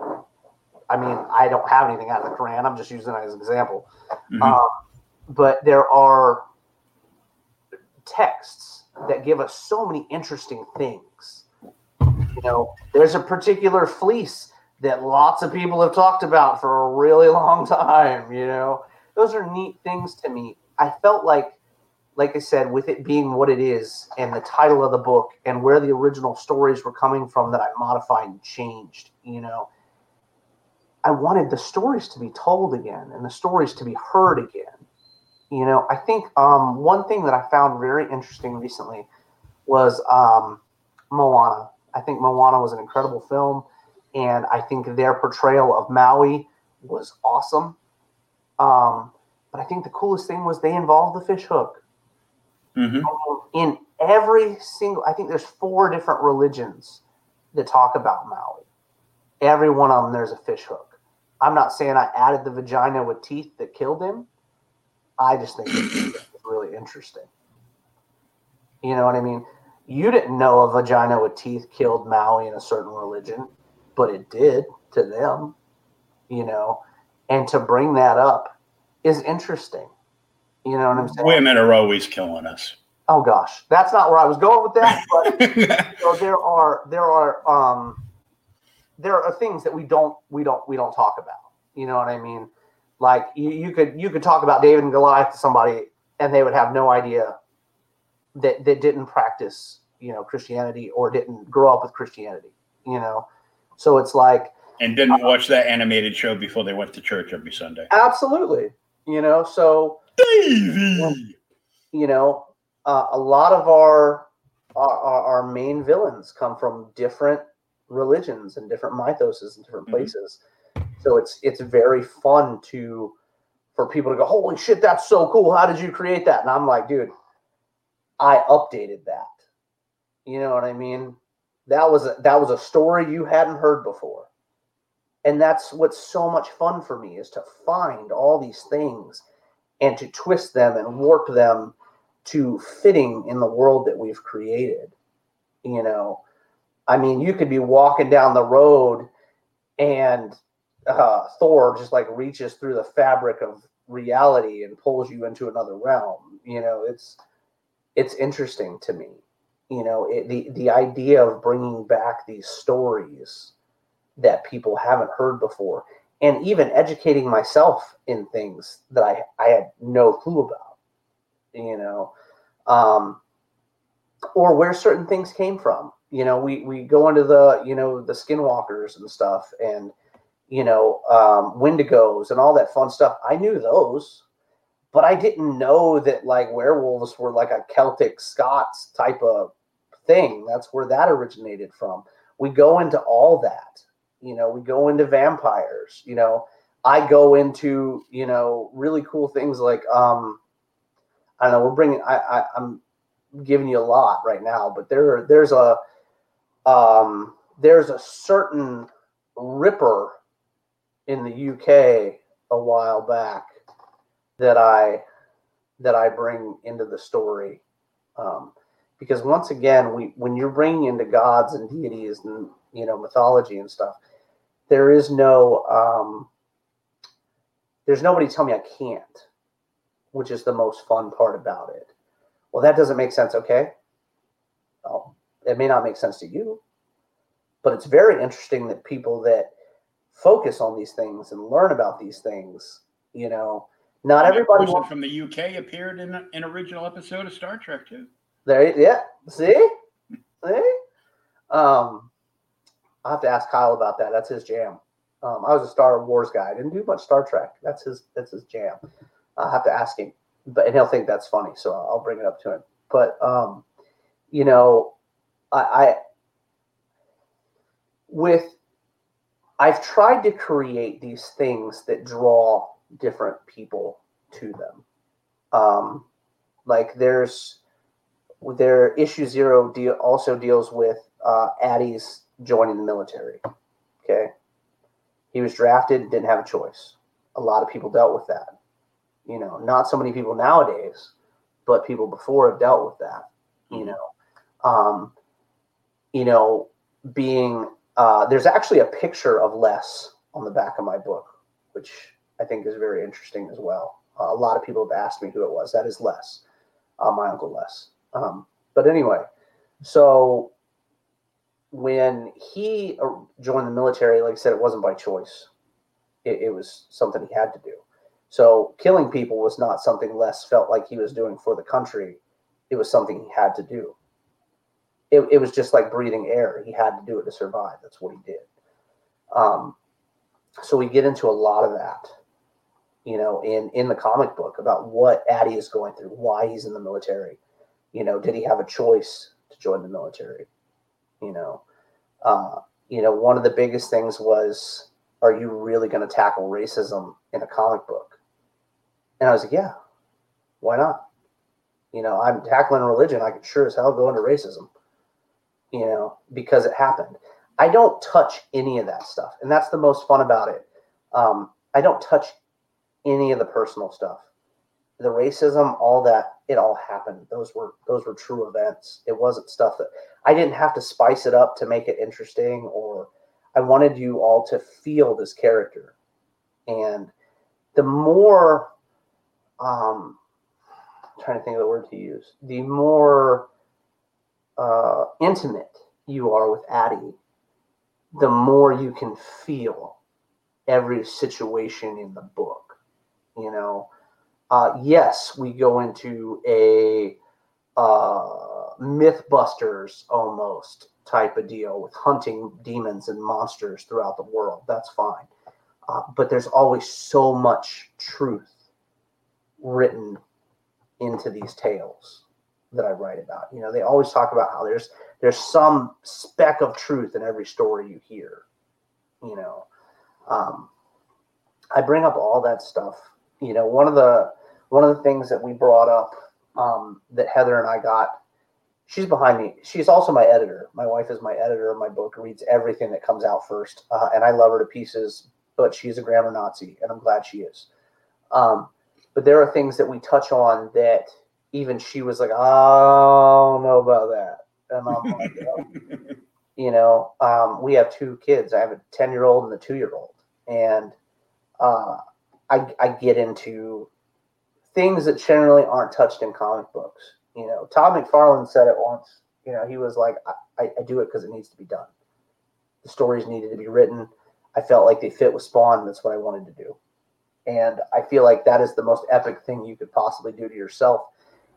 I mean, I don't have anything out of the Quran. I'm just using it as an example. Mhm. Um, but there are texts that give us so many interesting things. You know, there's a particular fleece that lots of people have talked about for a really long <laughs> time. You know, those are neat things to me. I felt like like I said, with it being what it is and the title of the book and where the original stories were coming from that I modified and changed, you know, I wanted the stories to be told again and the stories to be heard again. You know, I think um, one thing that I found very interesting recently was um, Moana. I think Moana was an incredible film, and I think their portrayal of Maui was awesome. Um, but I think the coolest thing was they involved the fish hook Mhm. in every single i think there's four different religions that talk about maui every one of them there's a fish hook i'm not saying i added the vagina with teeth that killed him. I just think it's <clears throat> really interesting. You know what i mean? You didn't know a vagina with teeth killed maui in a certain religion but it did to them you know? And to bring that up is interesting. You know what i'm saying? Women are always killing us. oh gosh, that's not where I was going with that. But <laughs> you know, there are there are um there are things that we don't we don't we don't talk about. You know what I mean? Like you, you could you could talk about David and Goliath to somebody and they would have no idea that that didn't practice you know Christianity or didn't grow up with Christianity. You know, so it's like and didn't watch that animated show before they went to church every Sunday. absolutely. You know, so Davey. you know, uh, a lot of our, our our our main villains come from different religions and different mythoses and different Mhm. places. So it's it's very fun to for people to go, holy shit, that's so cool. How did you create that? And I'm like, dude, I updated that. You know what I mean? That was a, that was a story you hadn't heard before. And that's what's so much fun for me is to find all these things and to twist them and warp them to fitting in the world that we've created. You know, I mean, you could be walking down the road and uh, Thor just like reaches through the fabric of reality and pulls you into another realm. You know, it's it's interesting to me. You know, it, the the idea of bringing back these stories that people haven't heard before, and even educating myself in things that I I had no clue about. You know, um, or where certain things came from. You know, we we go into the you know the skinwalkers and stuff, and you know um, Wendigos and all that fun stuff. I knew those, but I didn't know that like werewolves were like a Celtic Scots type of thing. That's where that originated from. We go into all that. You know, we go into vampires. You know, I go into you know really cool things like um, I don't know. We're bringing. I, I I'm giving you a lot right now, but there there's a um, there's a certain Ripper in the UK a while back that I that I bring into the story. Um, because once again, we when you're bringing into gods and deities and you know mythology and stuff, there is no um, there's nobody tell me I can't, which is the most fun part about it. Well, that doesn't make sense. Okay, it may not make sense to you, but it's very interesting that people that focus on these things and learn about these things, you know, not And everybody person wants from the UK appeared in an original episode of Star Trek too. There, yeah. See, see. Um, I have to ask Kyle about that. That's his jam. Um, I was a Star Wars guy. I didn't do much Star Trek. That's his. That's his jam. I have to ask him, but and he'll think that's funny, so I'll bring it up to him. But um, you know, I, I with I've tried to create these things that draw different people to them. Um, like there's their issue zero deal also deals with uh, Addie's joining the military. Okay, he was drafted, didn't have a choice. A lot of people dealt with that. You know, not so many people nowadays, but people before have dealt with that. You know, um, you know, being uh, there's actually a picture of Les on the back of my book, which I think is very interesting as well. Uh, a lot of people have asked me who it was. That is Les, uh, my uncle Les. Um, but anyway, so when he joined the military, like I said, it wasn't by choice. It, it was something he had to do. So killing people was not something Les felt like he was doing for the country. It was something he had to do. It, it was just like breathing air. He had to do it to survive. That's what he did. Um, so we get into a lot of that, you know, in in the comic book about what Addie is going through, why he's in the military. You know, did he have a choice to join the military? You know, uh, you know, one of the biggest things was, are you really going to tackle racism in a comic book? And I was like, yeah, why not? You know, I'm tackling religion. I could sure as hell go into racism, you know, because it happened. I don't touch any of that stuff. And that's the most fun about it. Um, I don't touch any of the personal stuff. The racism, all that, it all happened. Those were those were true events. It wasn't stuff that I didn't have to spice it up to make it interesting or I wanted you all to feel this character. And the more um I'm trying to think of the word to use, the more uh, intimate you are with Addie, the more you can feel every situation in the book. You know, uh, yes, we go into a uh, Mythbusters almost type of deal with hunting demons and monsters throughout the world. That's fine. Uh, but there's always so much truth written into these tales that I write about. You know, they always talk about how there's there's some speck of truth in every story you hear. You know, um, I bring up all that stuff. You know, one of the one of the things that we brought up um, that Heather and I got. She's behind me. She's also my editor. My wife is my editor my book. Reads everything that comes out first, uh, and I love her to pieces. But she's a grammar Nazi, and I'm glad she is. Um, but there are things that we touch on that even she was like, I don't know about that. And I'm like, <laughs> "Oh." you know, um, we have two kids. I have a 10 year old and a two year old. And uh, I, I get into things that generally aren't touched in comic books. You know, Todd McFarlane said it once. You know, he was like, I, I do it because it needs to be done. The stories needed to be written. I felt like they fit with Spawn. That's what I wanted to do. And I feel like that is the most epic thing you could possibly do to yourself.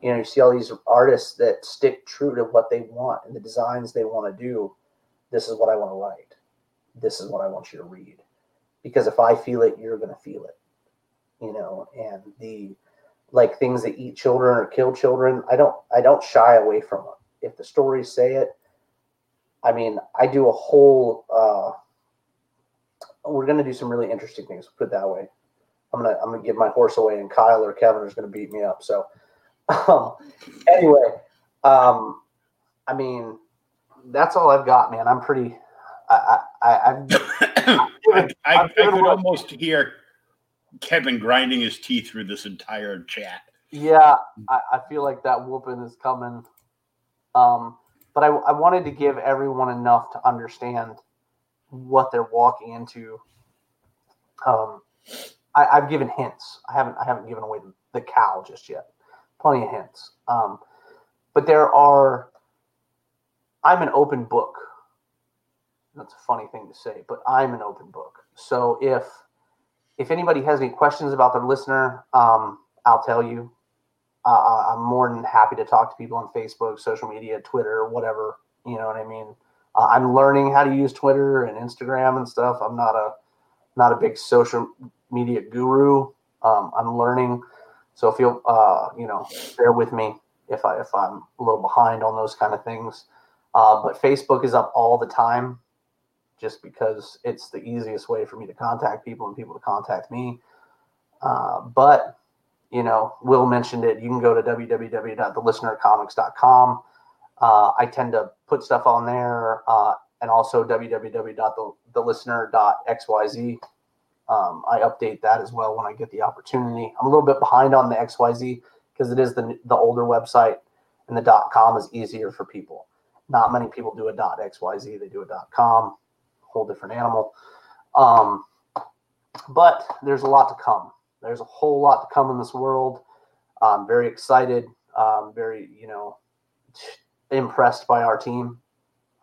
You know, you see all these artists that stick true to what they want and the designs they want to do. This is what I want to write. This is what I want you to read. Because if I feel it, you're going to feel it. You know, and the like things that eat children or kill children, I don't I don't shy away from them. If the stories say it, I mean, I do a whole uh we're gonna do some really interesting things, put it that way. I'm gonna I'm gonna give my horse away, and Kyle or Kevin is gonna beat me up. So, um, <laughs> anyway, Um, I mean, that's all I've got, man. I'm pretty. I I I, I've, <coughs> I, I, I could almost hear Kevin grinding his teeth through this entire chat. Yeah, I, I feel like that whooping is coming. Um, but I, I wanted to give everyone enough to understand what they're walking into. Um, I, I've given hints. I haven't I haven't given away the cow just yet. Plenty of hints. Um, but there are. I'm an open book. That's a funny thing to say, but I'm an open book. So if if anybody has any questions about their listener, um, I'll tell you. Uh, I'm more than happy to talk to people on Facebook, social media, Twitter, whatever. You know what I mean? Uh, I'm learning how to use Twitter and Instagram and stuff. I'm not a not a big social media guru. Um, I'm learning, so feel uh, you know bear with me if I if I'm a little behind on those kind of things. Uh, but Facebook is up all the time, just because it's the easiest way for me to contact people and people to contact me. Uh, but you know, Will mentioned it. You can go to www.thelistenercomics.com. Uh, I tend to put stuff on there, uh, and also www.thelistener.xyz. Um, I update that as well when I get the opportunity. I'm a little bit behind on the XYZ because it is the the older website, and the .com is easier for people. Not many people do a .xyz; they do a .com. Whole different animal. Um, but there's a lot to come. There's a whole lot to come in this world. I'm very excited. Um, very, you know, impressed by our team.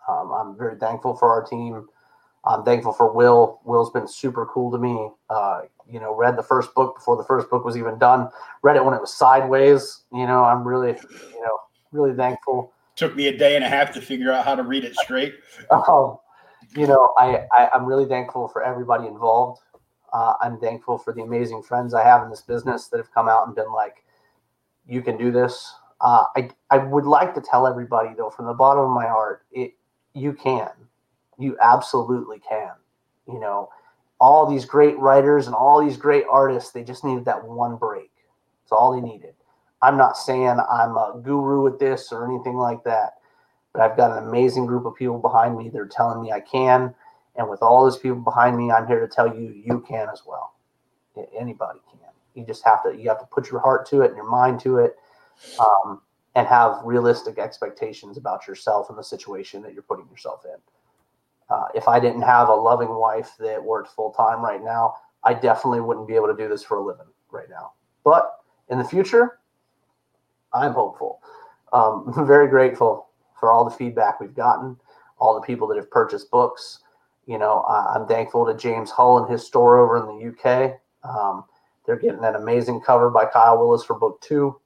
Um, I'm very thankful for our team. I'm thankful for Will. Will's been super cool to me. Uh, you know, read the first book before the first book was even done. Read it when it was sideways. You know, I'm really, you know, really thankful. Took me a day and a half to figure out how to read it straight. <laughs> Um, you know, I, I I'm really thankful for everybody involved. Uh, I'm thankful for the amazing friends I have in this business that have come out and been like, "You can do this." Uh, I I would like to tell everybody though, from the bottom of my heart, it you can, you absolutely can. You know, all these great writers and all these great artists, they just needed that one break. That's all they needed. I'm not saying I'm a guru at this or anything like that, but I've got an amazing group of people behind me They're telling me I can. And with all those people behind me, I'm here to tell you you can as well. Anybody can. You just have to you have to put your heart to it and your mind to it, um, and have realistic expectations about yourself and the situation that you're putting yourself in. Uh, if I didn't have a loving wife that worked full time right now, I definitely wouldn't be able to do this for a living right now. But in the future, I'm hopeful. Um, I'm <laughs> very grateful for all the feedback we've gotten, all the people that have purchased books. You know, uh, I'm thankful to James Hull and his store over in the UK. Um, they're getting an amazing cover by Kyle Willis for book two.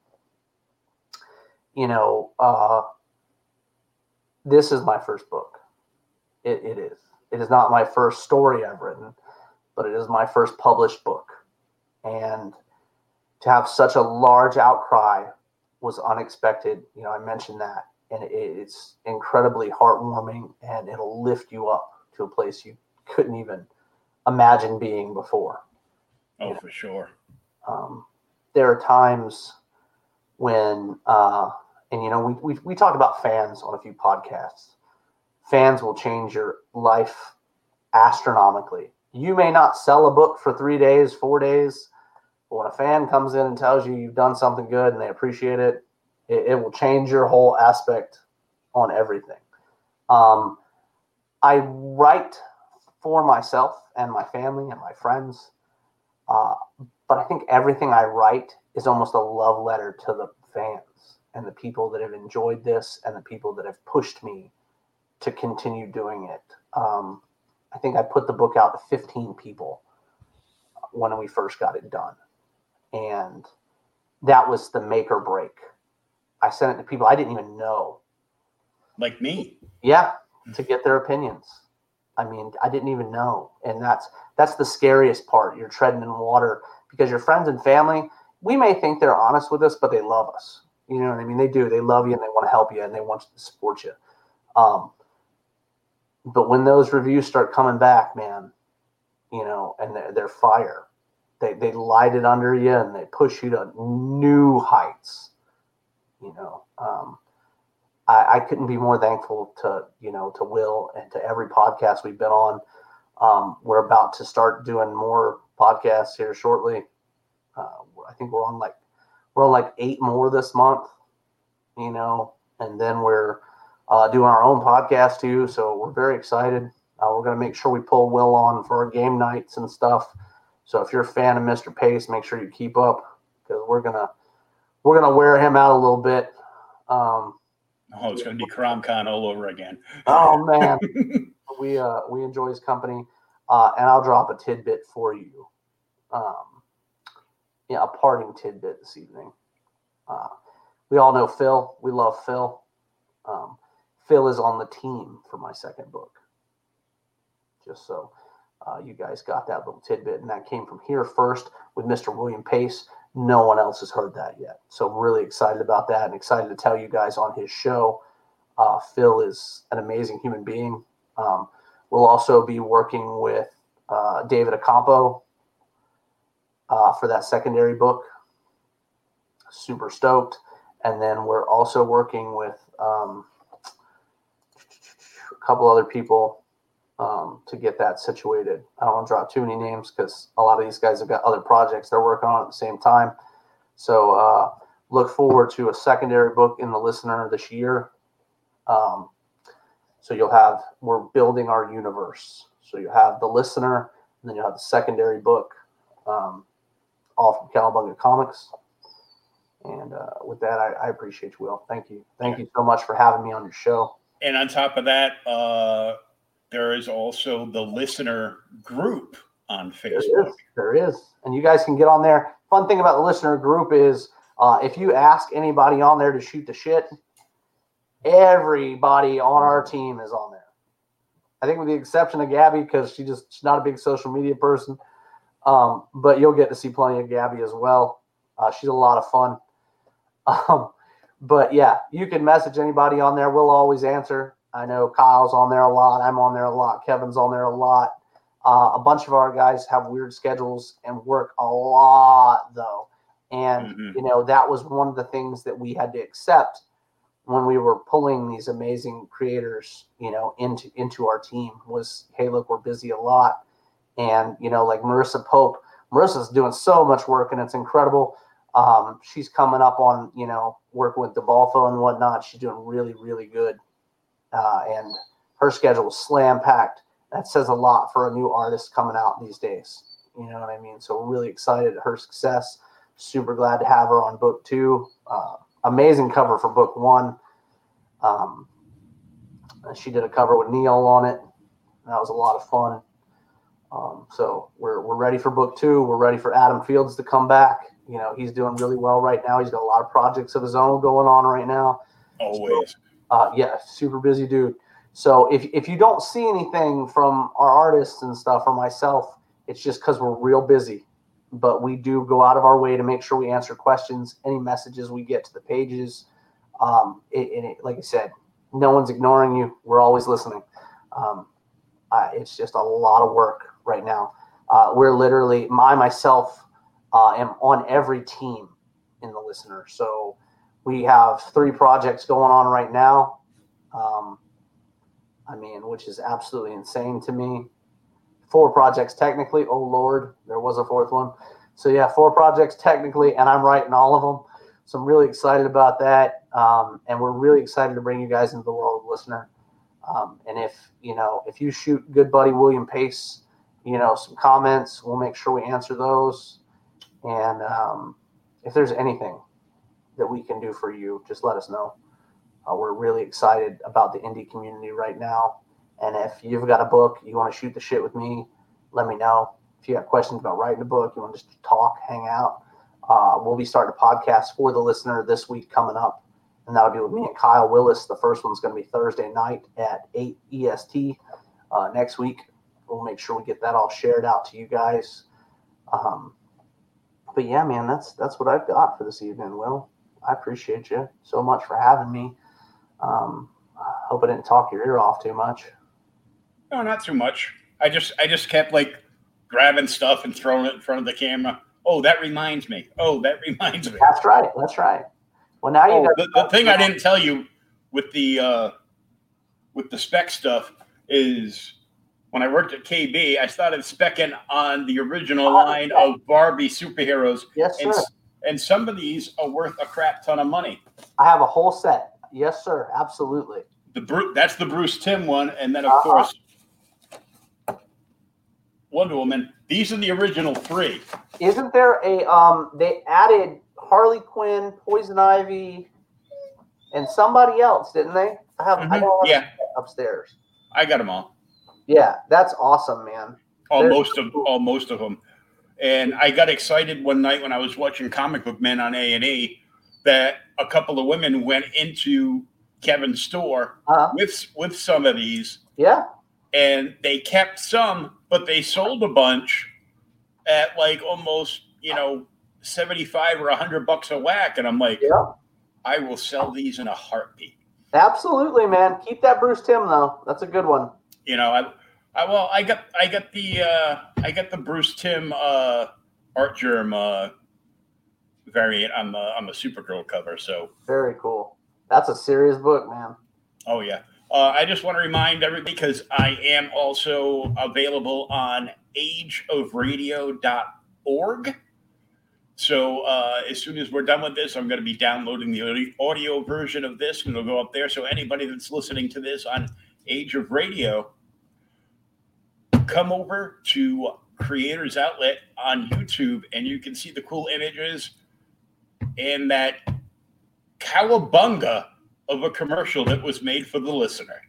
You know, uh, this is my first book. It, it is. It is not my first story I've written, but it is my first published book. And to have such a large outcry was unexpected. You know, I mentioned that, and it, it's incredibly heartwarming, and it'll lift you up to a place you couldn't even imagine being before. Oh, for sure. Um, there are times when, uh, and you know, we, we we talk about fans on a few podcasts. Fans will change your life astronomically. You may not sell a book for three days, four days, but when a fan comes in and tells you you've done something good and they appreciate it, it, it will change your whole aspect on everything. Um, I write for myself and my family and my friends, uh, but I think everything I write is almost a love letter to the fans and the people that have enjoyed this and the people that have pushed me to continue doing it. Um, I think I put the book out to 15 people when we first got it done. And that was the make or break. I sent it to people I didn't even know. Like me. Yeah, to get their opinions. I mean, I didn't even know. And that's that's the scariest part. You're treading in water because your friends and family, we may think they're honest with us, but they love us. You know what I mean? They do. They love you and they want to help you and they want to support you. Um, but when those reviews start coming back, man, you know, and they're, they're fire, they, they light it under you and they push you to new heights. You know, um, I, I, couldn't be more thankful to you know to Will and to every podcast we've been on. Um, we're about to start doing more podcasts here shortly. Uh, I think we're on like we're on like eight more this month, you know, and then we're uh, doing our own podcast too. So we're very excited. Uh, we're going to make sure we pull Will on for our game nights and stuff. So if you're a fan of Mr. Pace, make sure you keep up because we're gonna we're gonna wear him out a little bit. Um, oh, it's going to be CromCon all over again. oh <laughs> man, we uh, we enjoy his company, uh, and I'll drop a tidbit for you. Um, yeah, a parting tidbit this evening. Uh, we all know Phil. We love Phil. Um, Phil is on the team for my second book. Just so uh, you guys got that little tidbit, and that came from here first with Mr. William Pace. No one else has heard that yet. So really excited about that and excited to tell you guys on his show. Uh, Phil is an amazing human being. Um, we'll also be working with uh, David Accampo uh, for that secondary book. Super stoked. And then we're also working with um, couple other people um, to get that situated. I don't want to drop too many names because a lot of these guys have got other projects they're working on at the same time. So uh, look forward to a secondary book in the listener this year. Um, so you'll have we're building our universe. So you have the listener, and then you have the secondary book, um, all from Cowabunga Comics. And uh, with that, I, I, appreciate you, Will. Thank you. Thank you so much for having me on your show. And on top of that, uh, there is also the listener group on Facebook. There is. there is. And you guys can get on there. Fun thing about the listener group is uh, if you ask anybody on there to shoot the shit, everybody on our team is on there. I think with the exception of Gabby, because she just she's not a big social media person. Um, but you'll get to see plenty of Gabby as well. Uh, she's a lot of fun. <laughs> Um, but yeah, you can message anybody on there. We'll always answer. I know Kyle's on there a lot. I'm on there a lot. Kevin's on there a lot. Uh, a bunch of our guys have weird schedules and work a lot though. And mm-hmm. you know that was one of the things that we had to accept when we were pulling these amazing creators, you know, into into our team was, hey, look, we're busy a lot, and you know, like Marissa Pope, Marissa's doing so much work and it's incredible. Um, she's coming up on you know working with Debalfo and whatnot. She's doing really really good, uh, and her schedule is slam packed. That says a lot for a new artist coming out these days. You know what I mean? So we're really excited at her success. Super glad to have her on book two. Uh, amazing cover for book one. Um, she did a cover with Neil on it. That was a lot of fun. Um, so we're, we're ready for book two. We're ready for Adam Fields to come back. You know, he's doing really well right now. He's got a lot of projects of his own going on right now. Always. So, uh, yeah, super busy dude. So if, if you don't see anything from our artists and stuff or myself, it's just because we're real busy. But we do go out of our way to make sure we answer questions, any messages we get to the pages. Um, it, it, like I said, no one's ignoring you. We're always listening. Um, uh, it's just a lot of work right now. Uh, we're literally, I myself uh, am on every team in the listener. So we have three projects going on right now. Um, I mean, which is absolutely insane to me. Four projects technically. Oh Lord, there was a fourth one. So yeah, four projects technically, and I'm writing all of them. So I'm really excited about that, um, and we're really excited to bring you guys into the world, listener. Um, and if you know, if you shoot good buddy William Pace you know, some comments. We'll make sure we answer those. And um, if there's anything that we can do for you, just let us know. Uh, we're really excited about the indie community right now. And if you've got a book, you want to shoot the shit with me, let me know. If you have questions about writing a book, you want to just talk, hang out, uh, we'll be starting a podcast for the listener this week coming up. And that'll be with me and Kyle Willis. The first one's going to be Thursday night at 8 EST. Uh, next week, we'll make sure we get that all shared out to you guys. Um, but yeah, man, that's that's what I've got for this evening. Will, I appreciate you so much for having me. Um, I hope I didn't talk your ear off too much. No, not too much. I just I just kept like grabbing stuff and throwing it in front of the camera. Oh, that reminds me. Oh, that <laughs> reminds me. That's right. That's right. Well, now you. Oh, the, the thing I didn't tell you with the uh, with the spec stuff is when I worked at KB, I started specking on the original Oh, line of Barbie superheroes, Yes, and sir. and some of these are worth a crap ton of money. I have a whole set. Yes, sir. Absolutely. The Bru- that's the Bruce Timm one, and then of Uh-huh. course Wonder Woman. These are the original three. Isn't there a um? They added Harley Quinn, Poison Ivy, and somebody else, didn't they? I have. I Mhm. don't have Yeah, upstairs. I got them all. Yeah, that's awesome, man. all most of all most of them and i got excited one night when i was watching comic book men on a&e that a couple of women went into kevin's store Uh, with with some of these yeah, and they kept some but they sold a bunch at like almost you know 75 or 100 bucks a whack and i'm like yeah, i will sell these in a heartbeat absolutely, man. Keep that Bruce Timm though. That's a good one. You know i I, well, I got I got the uh, I got the Bruce Timm uh, Artgerm uh, variant on the on the Supergirl cover. So, Very cool. That's a serious book, man. oh yeah. Uh, I just want to remind everybody because I am also available on ageofradio.org. So uh, as soon as we're done with this, I'm going to be downloading the audio- audio version of this, and it'll go up there. So anybody that's listening to this on Age of Radio, come over to Creators Outlet on YouTube, and you can see the cool images and that cowabunga of a commercial that was made for the listener.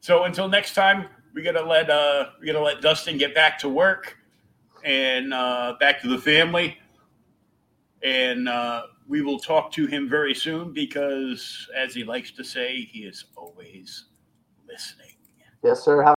So until next time, we gotta let uh we gotta let Dustin get back to work and uh, back to the family, and uh, we will talk to him very soon because, as he likes to say, he is always listening. Yes, sir. Have